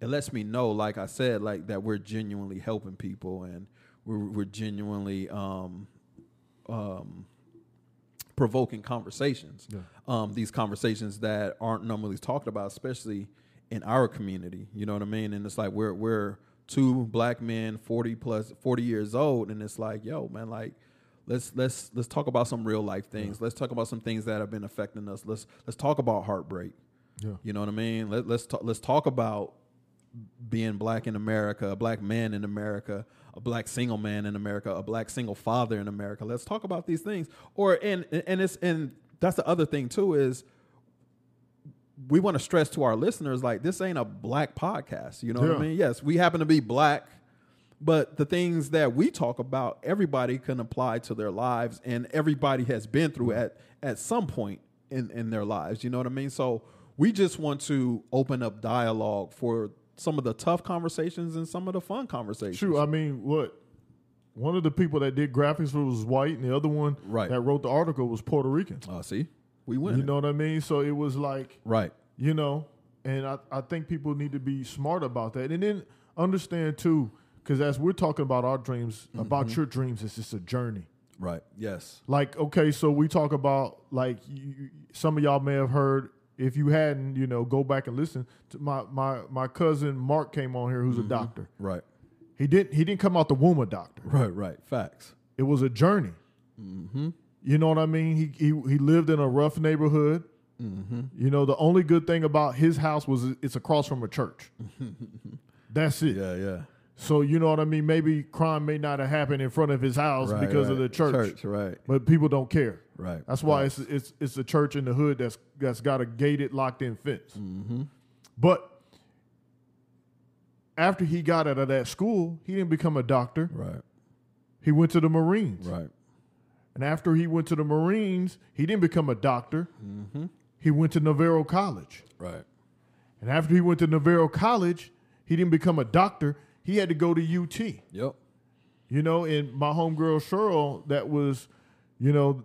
it lets me know, like I said, like that we're genuinely helping people and we're we're genuinely um um provoking conversations. Yeah. Um, these conversations that aren't normally talked about, especially in our community. You know what I mean? And it's like we're we're two black men, forty plus forty years old, and it's like, yo, man, like let's let's let's talk about some real life things. Let's talk about some things that have been affecting us. Let's let's talk about heartbreak. Yeah. You know what I mean? Let, let's talk, let's talk about being black in America, a black man in America, a black single man in America, a black single father in America. Let's talk about these things. Or and and it's and that's the other thing too is we want to stress to our listeners like this ain't a black podcast. You know what I mean? Yes, we happen to be black, but the things that we talk about, everybody can apply to their lives, and everybody has been through at at some point in in their lives. You know what I mean? So we just want to open up dialogue for some of the tough conversations and some of the fun conversations. True. I mean, what? One of the people that did graphics was white, and the other one Right. that wrote the article was Puerto Rican. Uh, see, we win. You know what I mean? So it was like, right? you know, and I, I think people need to be smart about that. And then understand, too, because as we're talking about our dreams, about your dreams, it's just a journey. Right. Yes. Like, okay, so we talk about, like, you, some of y'all may have heard, if you hadn't, you know, go back and listen to my, my, my cousin Mark came on here, who's a doctor. Right. He didn't, he didn't come out the womb a doctor. Right. Right. Facts. It was a journey. Mm-hmm. You know what I mean? He he he lived in a rough neighborhood. Mm-hmm. You know, the only good thing about his house was it's across from a church. [LAUGHS] That's it. Yeah. Yeah. So you know what I mean? Maybe crime may not have happened in front of his house Right, because of the church, Right. but people don't care. Right. That's why it's it's it's a church in the hood that's that's got a gated, locked in fence. Mm-hmm. But after he got out of that school, he didn't become a doctor. Right. He went to the Marines. Right. And after he went to the Marines, he didn't become a doctor. Mm-hmm. He went to Navarro College. Right. And after he went to Navarro College, he didn't become a doctor. He had to go to UT. Yep. You know, and my homegirl Cheryl, that was, you know,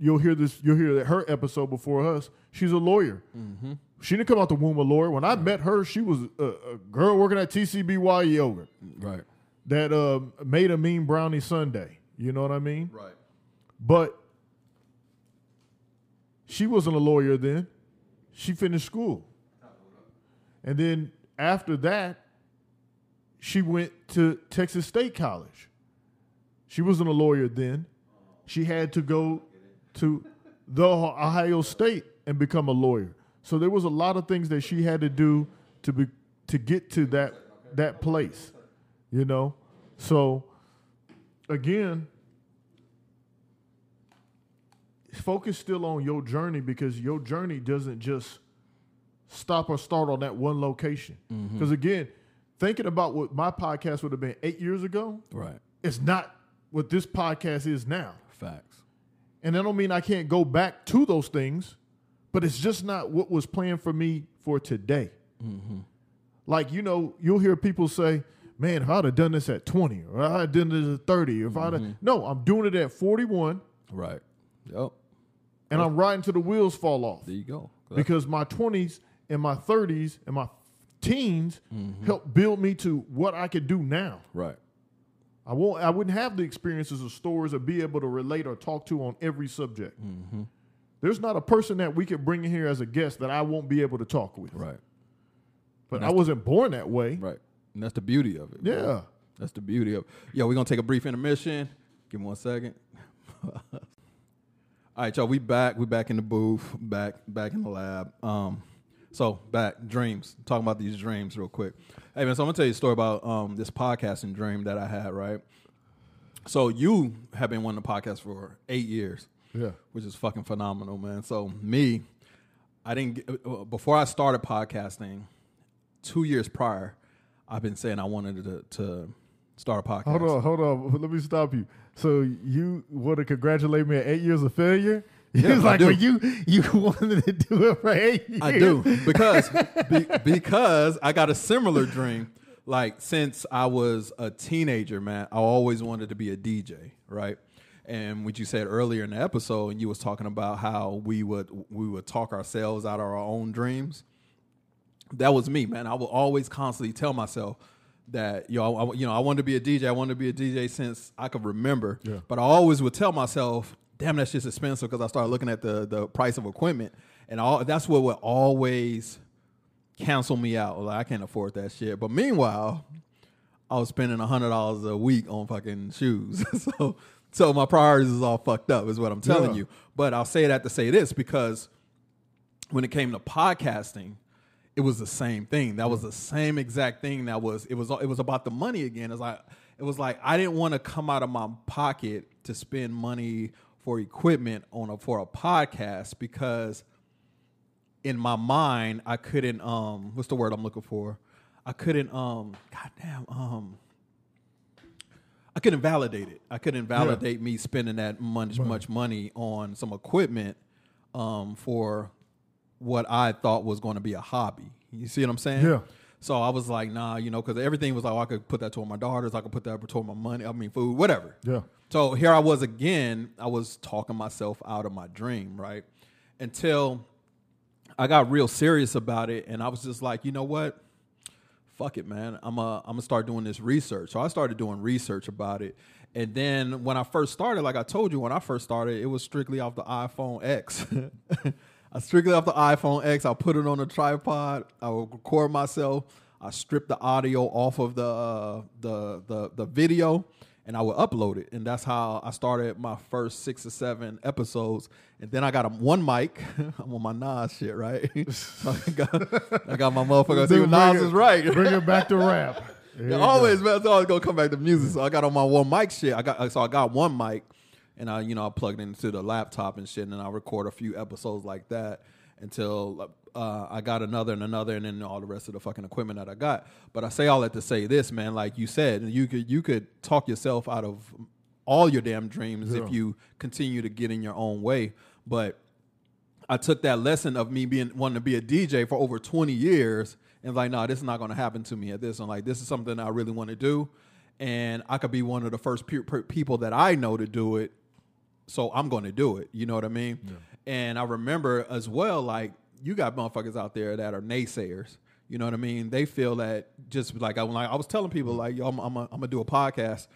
you'll hear this, you'll hear that her episode before us. She's a lawyer. Mm-hmm. She didn't come out the womb a lawyer. When I met her, she was a, a girl working at TCBY yogurt Right. that uh, made a mean brownie Sunday. You know what I mean? Right. But she wasn't a lawyer then. She finished school. And then after that, she went to Texas State College. She wasn't a lawyer then. She had to go to the Ohio State and become a lawyer. So there was a lot of things that she had to do to be to get to that that place. You know? So again, focus still on your journey because your journey doesn't just stop or start on that one location. Mm-hmm. Because again, thinking about what my podcast would have been eight years ago, Right. it's not what this podcast is now. Facts. And that don't mean I can't go back to those things, but it's just not what was planned for me for today. Mm-hmm. Like, you know, you'll hear people say, man, if I'd have done this at 20 or I'd have done this at 30, or if I'd have, mm-hmm. no, I'm doing it at 41 Right. Yep. and I'm riding till the wheels fall off There you go. because my 20s and my 30s and my teens helped build me to what I could do now. right. I won't. I wouldn't have the experiences of stories or be able to relate or talk to on every subject. There's not a person that we could bring in here as a guest that I won't be able to talk with. Right. But I wasn't born that way. Right. And that's the beauty of it. bro. Yeah. That's the beauty of it. Yo, we're gonna take a brief intermission. Give me one second. [LAUGHS] All right, y'all. We back. We back in the booth. Back back in the lab. Um, so back dreams. Talking about these dreams real quick. Hey man, so I'm gonna tell you a story about um this podcasting dream that I had. Right. So you have been wanting to podcast for eight years Yeah. which is fucking phenomenal, man. So me, I didn't get, uh, before I started podcasting. Two years prior, I've been saying I wanted to, to start a podcast. Hold on. Hold on. [LAUGHS] Let me stop you. So you want to congratulate me at eight years of failure? [LAUGHS] Yeah, He's I like, well, you you [LAUGHS] wanted to do it for eight years. I do because [LAUGHS] be, because I got a similar dream. Like since I was a teenager, man, I always wanted to be a DJ, right? And what you said earlier in the episode, and you was talking about how we would we would talk ourselves out of our own dreams. That was me, man. I would always constantly tell myself that yo, I, you know, I wanted to be a DJ. I wanted to be a DJ since I could remember. Yeah. But I always would tell myself, "Damn, that's just expensive." Because I started looking at the the price of equipment, and all that's what would always cancel me out. Like I can't afford that shit. But meanwhile, I was spending hundred dollars a week on fucking shoes. [LAUGHS] so so my priorities is all fucked up, is what I'm telling Yeah. you. But I'll say that to say this because when it came to podcasting, it was the same thing. That was the same exact thing. That was it was it was about the money again. It's like it was like I didn't want to come out of my pocket to spend money for equipment on a for a podcast because in my mind I couldn't um what's the word I'm looking for? I couldn't um goddamn um I couldn't validate it. I couldn't validate me spending that much much money on some equipment um, for what I thought was going to be a hobby. You see what I'm saying? Yeah. So I was like, nah, you know, because everything was like, oh, I could put that toward my daughters, I could put that toward my money, I mean, food, whatever. Yeah. So here I was again. I was talking myself out of my dream, right? Until I got real serious about it, and I was just like, you know what? Fuck it, man. I'm a, I'm gonna start doing this research. So I started doing research about it, and then when I first started, like I told you, when I first started, it was strictly off the iPhone X. [LAUGHS] I strictly off the iPhone X. I put it on a tripod. I will record myself. I strip the audio off of the uh, the the the video, and I would upload it. And that's how I started my first six or seven episodes. And then I got a one mic. [LAUGHS] I'm on my Nas shit, right? [LAUGHS] so I got I got my motherfucker. See, Bring Nas it- is right. Bring it back to rap. [LAUGHS] Go. always, man. It's always gonna come back to music. So I got on my one mic shit. I got so I got one mic, and I you know I plugged into the laptop and shit, and then I record a few episodes like that until uh, I got another and another, and then all the rest of the fucking equipment that I got. But I say all that to say this, man. Like you said, you could you could talk yourself out of all your damn dreams Yeah. if you continue to get in your own way. But I took that lesson of me being wanting to be a DJ for over 20 years and like, no, this is not going to happen to me at this. And like, this is something I really want to do. And I could be one of the first pe- pe- people that I know to do it. So I'm going to do it. You know what I mean? And I remember as well, like, you got motherfuckers out there that are naysayers. You know what I mean? They feel that just like I, when I, was telling people, like, yo, I'm, I'm going to do a podcast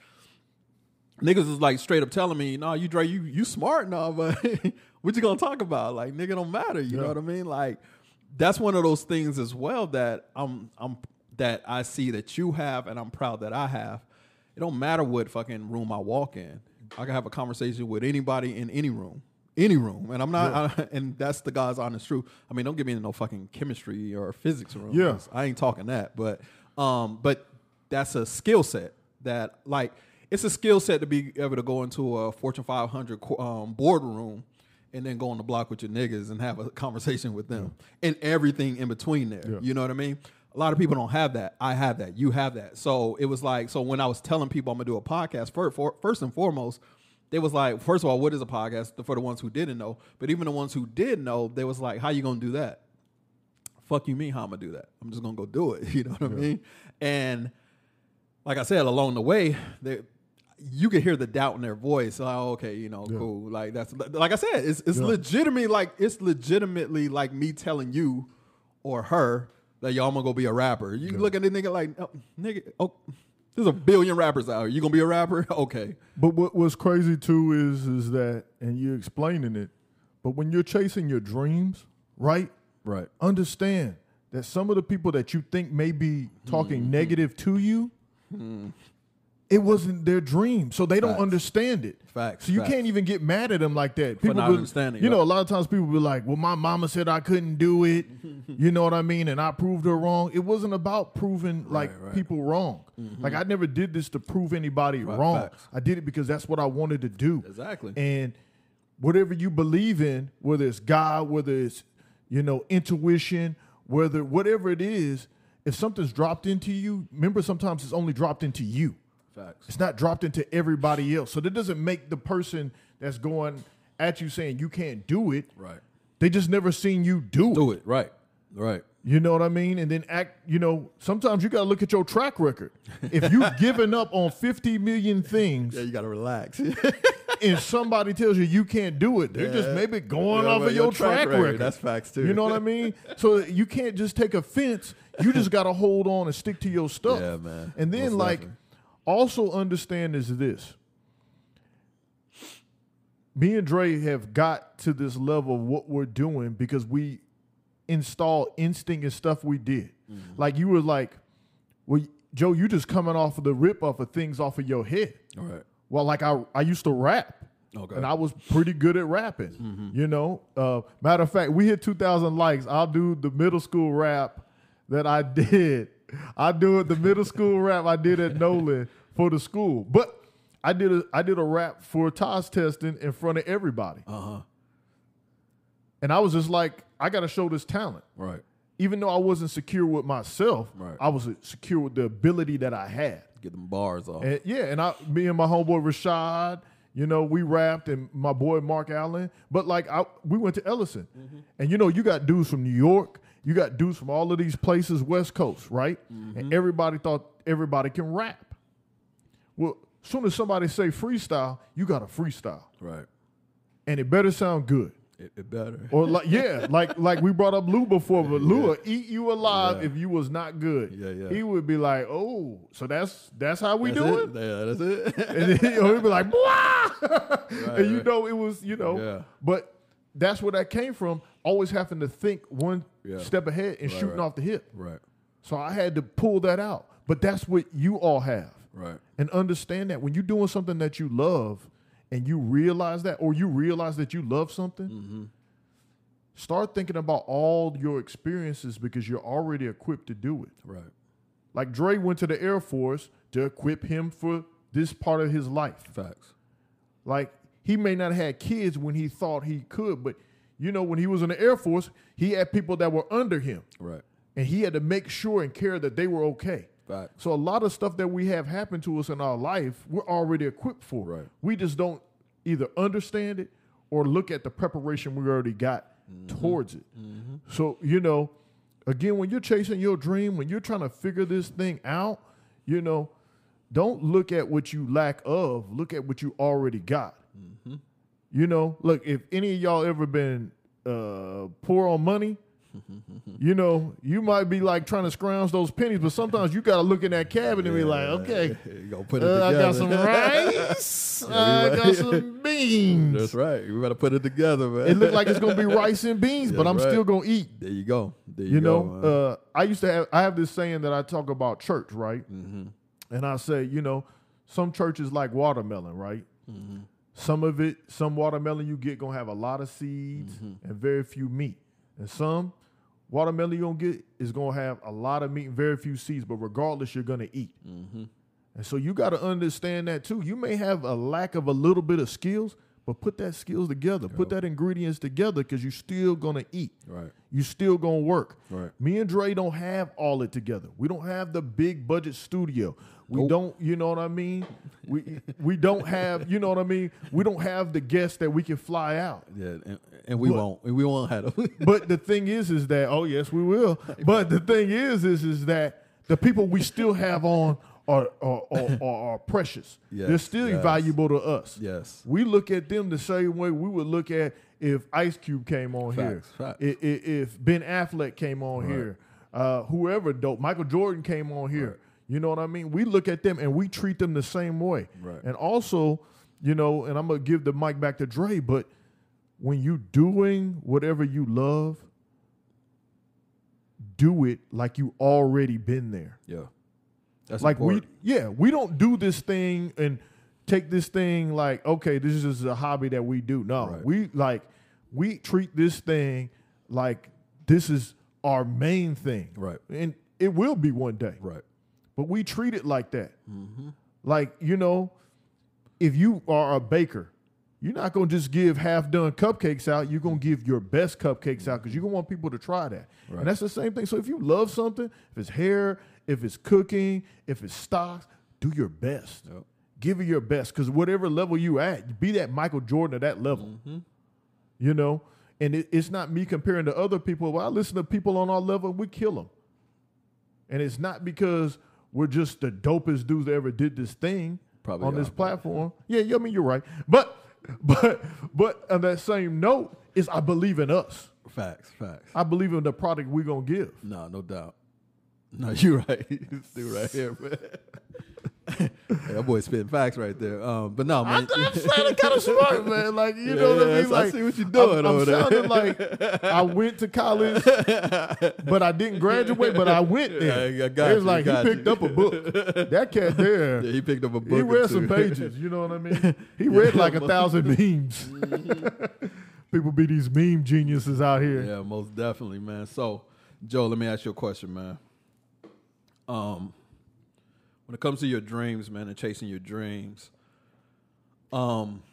niggas is like straight up telling me, "No, you Dre, you you smart now, [LAUGHS] but what you gonna talk about? Like, nigga, don't matter. You know what I mean? Like, that's one of those things as well that I'm I'm that I see that you have, and I'm proud that I have. It don't matter what fucking room I walk in. I can have a conversation with anybody in any room. Any room, and I'm not, I, and that's the God's honest truth. I mean, don't get me into no fucking chemistry or physics room. Yeah. I ain't talking that, but, um, but that's a skill set that, like, it's a skill set to be able to go into a Fortune 500 co- um, boardroom and then go on the block with your niggas and have a conversation with them and everything in between there. Yeah. You know what I mean? A lot of people don't have that. I have that. You have that. So it was like, so when I was telling people I'm gonna do a podcast, first, for, first and foremost, they was like, first of all, what is a podcast for the ones who didn't know? But even the ones who did know, they was like, how you gonna do that? Fuck you mean how I'm gonna do that? I'm just gonna go do it. [LAUGHS] You know what I mean? And like I said, along the way, they you could hear the doubt in their voice. Like, oh, okay, you know, cool. Like that's like I said, it's it's Yeah. legitimately like it's legitimately like me telling you or her that y'all gonna go be a rapper. You look at the nigga like, oh, nigga, oh, there's a billion rappers out here. You gonna be a rapper? [LAUGHS] Okay. But what what's crazy too is is that, and you're explaining it. But when you're chasing your dreams, right? Right. Understand that some of the people that you think may be talking Mm-hmm. negative to you, it wasn't their dream, so they don't Facts. understand it. Facts, So you facts. can't even get mad at them like that. People, not will- understanding, You know, a lot of times people be like, "Well, my mama said I couldn't do it." [LAUGHS] you know what I mean? And I proved her wrong. It wasn't about proving like right. Mm-hmm. people wrong. Like I never did this to prove anybody Right, wrong. facts. I did it because that's what I wanted to do. Exactly. And whatever you believe in, whether it's God, whether it's you know intuition, whether whatever it is, if something's dropped into you, remember sometimes it's only dropped into you. Facts. It's not dropped into everybody else. So that doesn't make the person that's going at you saying you can't do it. Right. They just never seen you do, Do it. it. Right. Right. You know what I mean? And then act, you know, sometimes you got to look at your track record. If you've [LAUGHS] given up on 50 million things Yeah, you gotta relax. [LAUGHS] and somebody tells you you can't do it, they're just maybe going Yeah, off of your, your track track, record, record. that's facts, too. You know what I mean? [LAUGHS] So you can't just take offense. You just got to hold on and stick to your stuff. Yeah, man. And then Most like definitely. Also understand is this. Me and Dre have got to this level of what we're doing because we install instinct and stuff we did. Mm-hmm. Like you were like, well, Joe, you just coming off of the rip off of things off of your head. All right. Well, like I, I used to rap. Okay. Mm-hmm. And I was pretty good at rapping. You know, uh, matter of fact, we hit 2,000 likes. I'll do the middle school rap that I [LAUGHS] did. I do it the middle school rap I did at Nolan for the school. But I did a I did a rap for TAAS testing in front of everybody. Uh huh. And I was just like, I got to show this talent. Right. Even though I wasn't secure with myself, Right. I was secure with the ability that I had. Get them bars off. And yeah, and I, me and my homeboy Rashad, you know, we rapped, and my boy Mark Allen. But like, I, we went to Ellison, and you know, you got dudes from New York, you got dudes from all of these places, West Coast, right? And mm-hmm. everybody thought everybody can rap. Well, as soon as somebody say freestyle, you got to freestyle, right. and it better sound good. It, it better. Or like, [LAUGHS] yeah, like like we brought up Lou before, but Lou will eat you alive Yeah. if you was not good. Yeah, yeah. He would be like, "Oh, so that's that's how we That's do it. it." Yeah, that's it. [LAUGHS] and then he'll be like, "Blah!" [LAUGHS] and you right. know it was, you know, Yeah. but that's where that came from. Always having to think one Yeah. step ahead and Right, shooting right. off the hip. right. So I had to pull that out. But that's what you all have, Right. and understand that when you're doing something that you love, and you realize that, or you realize that you love something. Mm-hmm. Start thinking about all your experiences because you're already equipped to do it. Right. Like Dre went to the Air Force to equip him for this part of his life. Facts. Like he may not have had kids when he thought he could, but you know, when he was in the Air Force, he had people that were under him. Right. And he had to make sure and care that they were okay. Facts. So a lot of stuff that we have happen to us in our life, we're already equipped for. Right. We just don't either understand it or look at the preparation we already got mm-hmm. towards it. Mm-hmm. So, you know, again, when you're chasing your dream, when you're trying to figure this thing out, you know, don't look at what you lack of, look at what you already got. Mm-hmm. You know, look, if any of y'all ever been uh, poor on money, [LAUGHS] you know, you might be like trying to scrounge those pennies, but sometimes you got to look in that cabinet and be like, okay, [LAUGHS] gonna put it uh, I got some rice, [LAUGHS] I got some beans. That's right. We gotta put it together, man. It looked like it's gonna be rice and beans, but I'm right. still gonna eat. There you go. There you, You go. know, uh, I used to have I have this saying that I talk about church, right? Mm-hmm. And I say, you know, some churches like watermelon, right? Mm-hmm. Some of it, some watermelon you get gonna have a lot of seeds Mm-hmm. and very few meat, and some watermelon you're gonna get is gonna have a lot of meat and very few seeds. But regardless, you're gonna eat. Mm-hmm. And so you got to understand that too. You may have a lack of a little bit of skills, but put that skills together, put that ingredients together, because you're still gonna eat. right. You still gonna work. Right. Me and Dre don't have all it together. We don't have the big budget studio. We Nope. don't, you know what I mean? We [LAUGHS] we don't have, you know what I mean? We don't have the guests that we can fly out. Yeah, and, and we But- won't. And we won't have them. [LAUGHS] But the thing is, is that oh yes, we will. But the thing is, is is that the people we still have on are are, are, are, are precious. They're still yes. valuable to us. yes. We look at them the same way we would look at if Ice Cube came on Facts, here, facts. I- i- if Ben Affleck came on Right. here, uh, whoever dope, Michael Jordan came on here. You know what I mean? We look at them and we treat them the same way. Right. And also, you know, and I'm gonna give the mic back to Dre, but when you doing whatever you love, do it like you already been there Yeah. That's like important. we yeah we don't do this thing and take this thing like okay this is just a hobby that we do no Right. we like we treat this thing like this is our main thing Right. and it will be one day Right. But we treat it like that Mm-hmm. like you know if you are a baker you're not going to just give half done cupcakes out you're going to give your best cupcakes out because you're going to want people to try that Right. and that's the same thing so if you love something if it's hair if it's cooking if it's stocks do your best Yep. give it your best because whatever level you at be that michael jordan at that level Mm-hmm. you know and it, it's not me comparing to other people well i listen to people on our level and we kill them and it's not because we're just the dopest dudes that ever did this thing Probably on this are, platform. Yeah, yeah, I mean you're right. But but but on that same note is I believe in us. Facts. Facts. I believe in the product we're gonna give. No, no doubt. No, [LAUGHS] you're right. [LAUGHS] You do right here, man. [LAUGHS] Hey, that boy spitting facts right there. Um, but no, I, man. I'm sounding kind of smart, man. Like you know what I mean? I Like see what you're doing I'm, I'm over there. sounding like I went to college, but I didn't graduate. But I went there. Yeah, I got it was you, like he picked you. up a book. That cat [LAUGHS] there. yeah, he picked up a book. He read some pages, you know what I mean? [LAUGHS] He read like a thousand memes. [LAUGHS] People be these meme geniuses out here. Yeah, most definitely, man. So, Joe, let me ask you a question, man. Um, when it comes to your dreams, man, and chasing your dreams, um,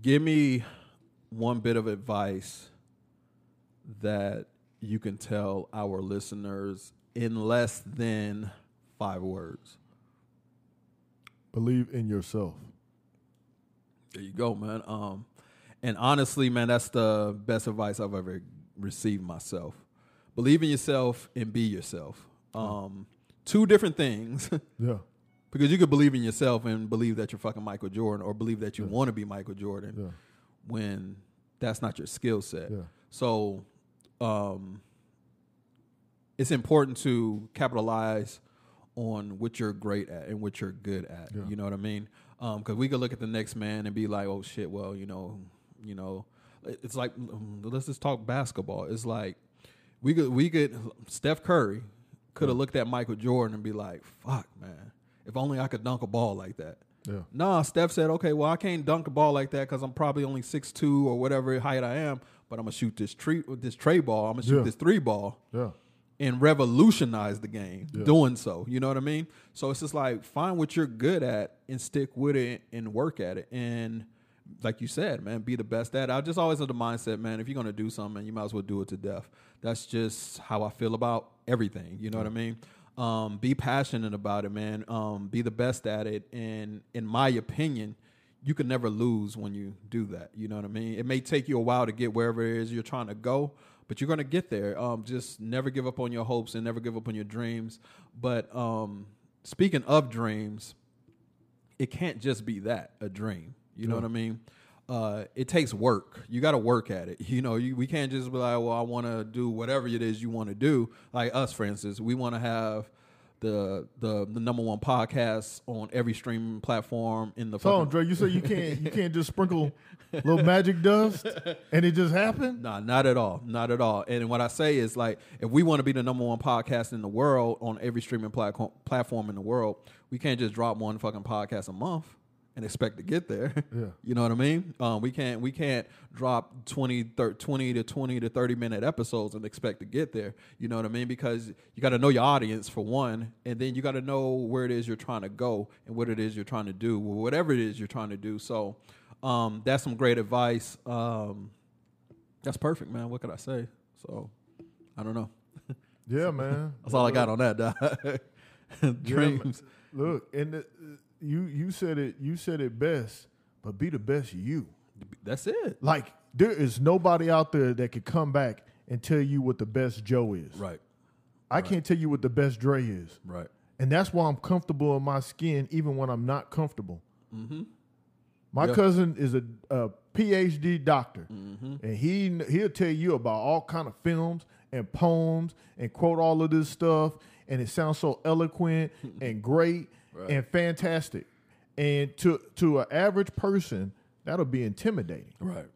give me one bit of advice that you can tell our listeners in less than five words. Believe in yourself. There you go, man. Um, and honestly, man, that's the best advice I've ever received myself. Believe in yourself and be yourself. Um, two different things [LAUGHS] Yeah. because you could believe in yourself and believe that you're fucking Michael Jordan or believe that you want to be Michael Jordan Yeah. when that's not your skill set. Yeah. So, um, it's important to capitalize on what you're great at and what you're good at. Yeah. You know what I mean? Because we could look at the next man and be like, "Oh shit, well, you know, you know." It's like um, let's just talk basketball. It's like we could we could Steph Curry could have looked at Michael Jordan and be like, "Fuck, man, if only I could dunk a ball like that." Yeah. Nah, Steph said, okay, well, I can't dunk a ball like that because I'm probably only six two or whatever height I am, but I'm going to shoot this tree, with this tray ball. I'm going to shoot Yeah. this three ball Yeah. and revolutionize the game Yeah. doing so. You know what I mean? So it's just like find what you're good at and stick with it and work at it. And like you said, man, be the best at it. I just always have the mindset, man, if you're going to do something, you might as well do it to death. That's just how I feel about everything. You know what I mean? Um, be passionate about it, man. Um, be the best at it. And in my opinion, you can never lose when you do that. You know what I mean? It may take you a while to get wherever it is you're trying to go, but you're gonna get there. Um, just never give up on your hopes and never give up on your dreams. But um, speaking of dreams, it can't just be that a dream. You know what I mean? Uh, it takes work. You got to work at it. [LAUGHS] You know, you, we can't just be like, well, I want to do whatever it is you want to do. Like us, for instance, we want to have the, the the number one podcast on every streaming platform in the So Andre, you say you can't you can't just sprinkle [LAUGHS] little magic dust and it just happened? Nah, not at all. Not at all. And what I say is like, if we want to be the number one podcast in the world on every streaming platform platform in the world, we can't just drop one fucking podcast a month and expect to get there. [LAUGHS] Yeah. You know what I mean? Um, we can't we can't drop 20, 30, 20 to 20 to 30 minute episodes and expect to get there. You know what I mean? Because you got to know your audience for one, and then you got to know where it is you're trying to go and what it is you're trying to do, whatever it is you're trying to do. So um, that's some great advice. Um, that's perfect, man. What could I say? So, I don't know. Yeah, man. [LAUGHS] That's all I got on that. [LAUGHS] dreams. Look, and the, you you said it you said it best, but be the best you. That's it. Like there is nobody out there that could come back and tell you what the best Joe is. Right. I can't tell you what the best Dre is. Right. And that's why I'm comfortable in my skin, even when I'm not comfortable. Mm-hmm. My Yeah. cousin is a, a PhD doctor, Mm-hmm. and he he'll tell you about all kind of films and poems and quote all of this stuff, and it sounds so eloquent [LAUGHS] and great Right. and fantastic. And to to an average person, that'll be intimidating. Right.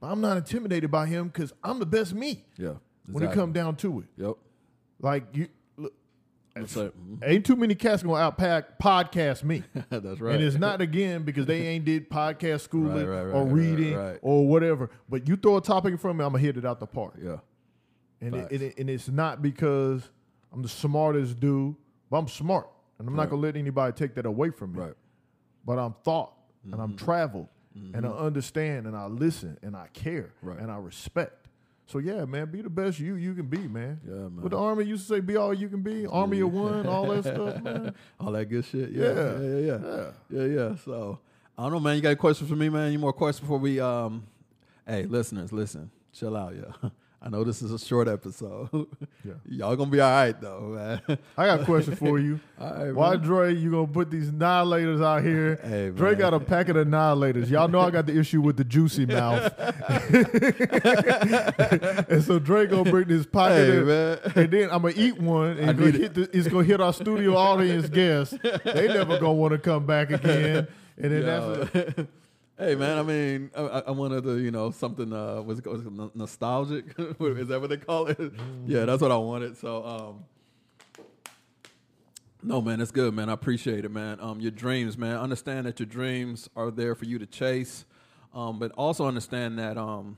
But I'm not intimidated by him because I'm the best me Yeah. when it come down to it. Yep. Like you, look. Mhm. ain't too many cats gonna outpack podcast me. [LAUGHS] That's right. And it's not again because they ain't did podcast [LAUGHS] schooling Right, right, or reading right, right. or whatever. But you throw a topic in front of me, I'm gonna hit it out the park. Yeah. And it, and, it, and it's not because I'm the smartest dude, but I'm smart, and I'm not gonna let anybody take that away from me. Right. But I'm thought and Mm-hmm. I'm traveled and I understand and I listen and I care Right. and I respect. So yeah, man, be the best you you can be, man. Yeah, man. What the army used to say, be all you can be, army of one, all that [LAUGHS] stuff, man. All that good shit. Yeah. Yeah. Yeah. Yeah. Yeah. Yeah. yeah. So I don't know, man. You got a question for me, man? Any more questions before we um hey, listeners, listen. Chill out, yeah. [LAUGHS] I know this is a short episode. Yeah. [LAUGHS] Y'all gonna be all right though, man. I got a question for you. [LAUGHS] Right, Why, man. Dre, you gonna put these annihilators out here? [LAUGHS] Hey, Dre man. got a packet of annihilators. Y'all know I got the issue with the juicy mouth. and so Dre gonna bring this pocket Hey, in, and then I'm gonna eat one and it's gonna, hit the, it's gonna hit our studio audience guests. They never gonna want to come back again. And then that's Yo. Hey man, I mean, I, I- wanted to, you know, something uh, was nostalgic? [LAUGHS] Is that what they call it? Yeah, that's what I wanted. So, um, no, man, it's good, man. I appreciate it, man. Um, your dreams, man. Understand that your dreams are there for you to chase, um, but also understand that um,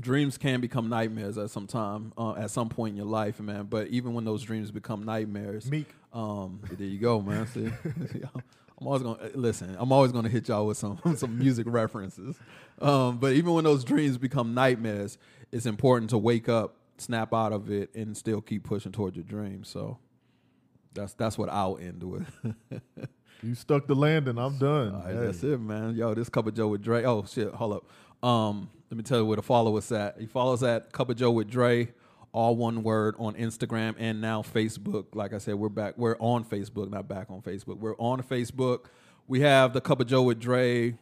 dreams can become nightmares at some time, uh, at some point in your life, man. But even when those dreams become nightmares, Meek. um, there you go, man. See, [LAUGHS] I'm always gonna listen. I'm always gonna hit y'all with some [LAUGHS] some music references. Um, but even when those dreams become nightmares, it's important to wake up, snap out of it, and still keep pushing toward your dreams. So that's that's what I'll end with. [LAUGHS] you stuck the landing. I'm done. Right, Hey. that's it, man. Yo, this Cup of Joe with Dre. Oh shit, hold up. Um, let me tell you where to follow us at. He follows at Cup of Joe with Dre, all one word on Instagram and now Facebook. Like I said, we're back. We're on Facebook, not back on Facebook. We're on Facebook. We have the Cup of Joe with Dre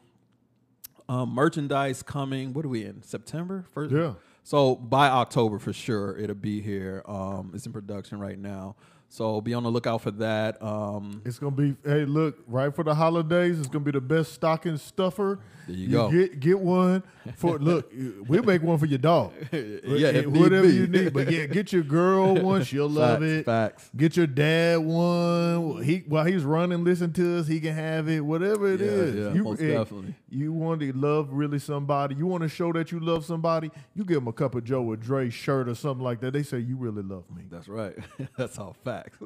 um, merchandise coming. What are we in September first? Yeah. So by October for sure, it'll be here. Um, it's in production right now. So be on the lookout for that. Um, It's gonna be hey, look, right for the holidays. It's gonna be the best stocking stuffer. There you go. Get get one for [LAUGHS] look. We'll make one for your dog. [LAUGHS] yeah, need whatever you need. But yeah, get your girl [LAUGHS] one. She'll love it. facts. Get your dad one. He while he's running, listen to us. He can have it. Whatever it Yeah, is. yeah, you, most eh, definitely. You want to love really somebody. You want to show that you love somebody. You give them a cup of Joe with Dre shirt or something like that. They say you really love me. That's right. That's all facts.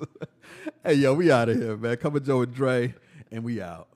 [LAUGHS] hey, yo, we out of here, man. Come with Joe and Dre, and we out.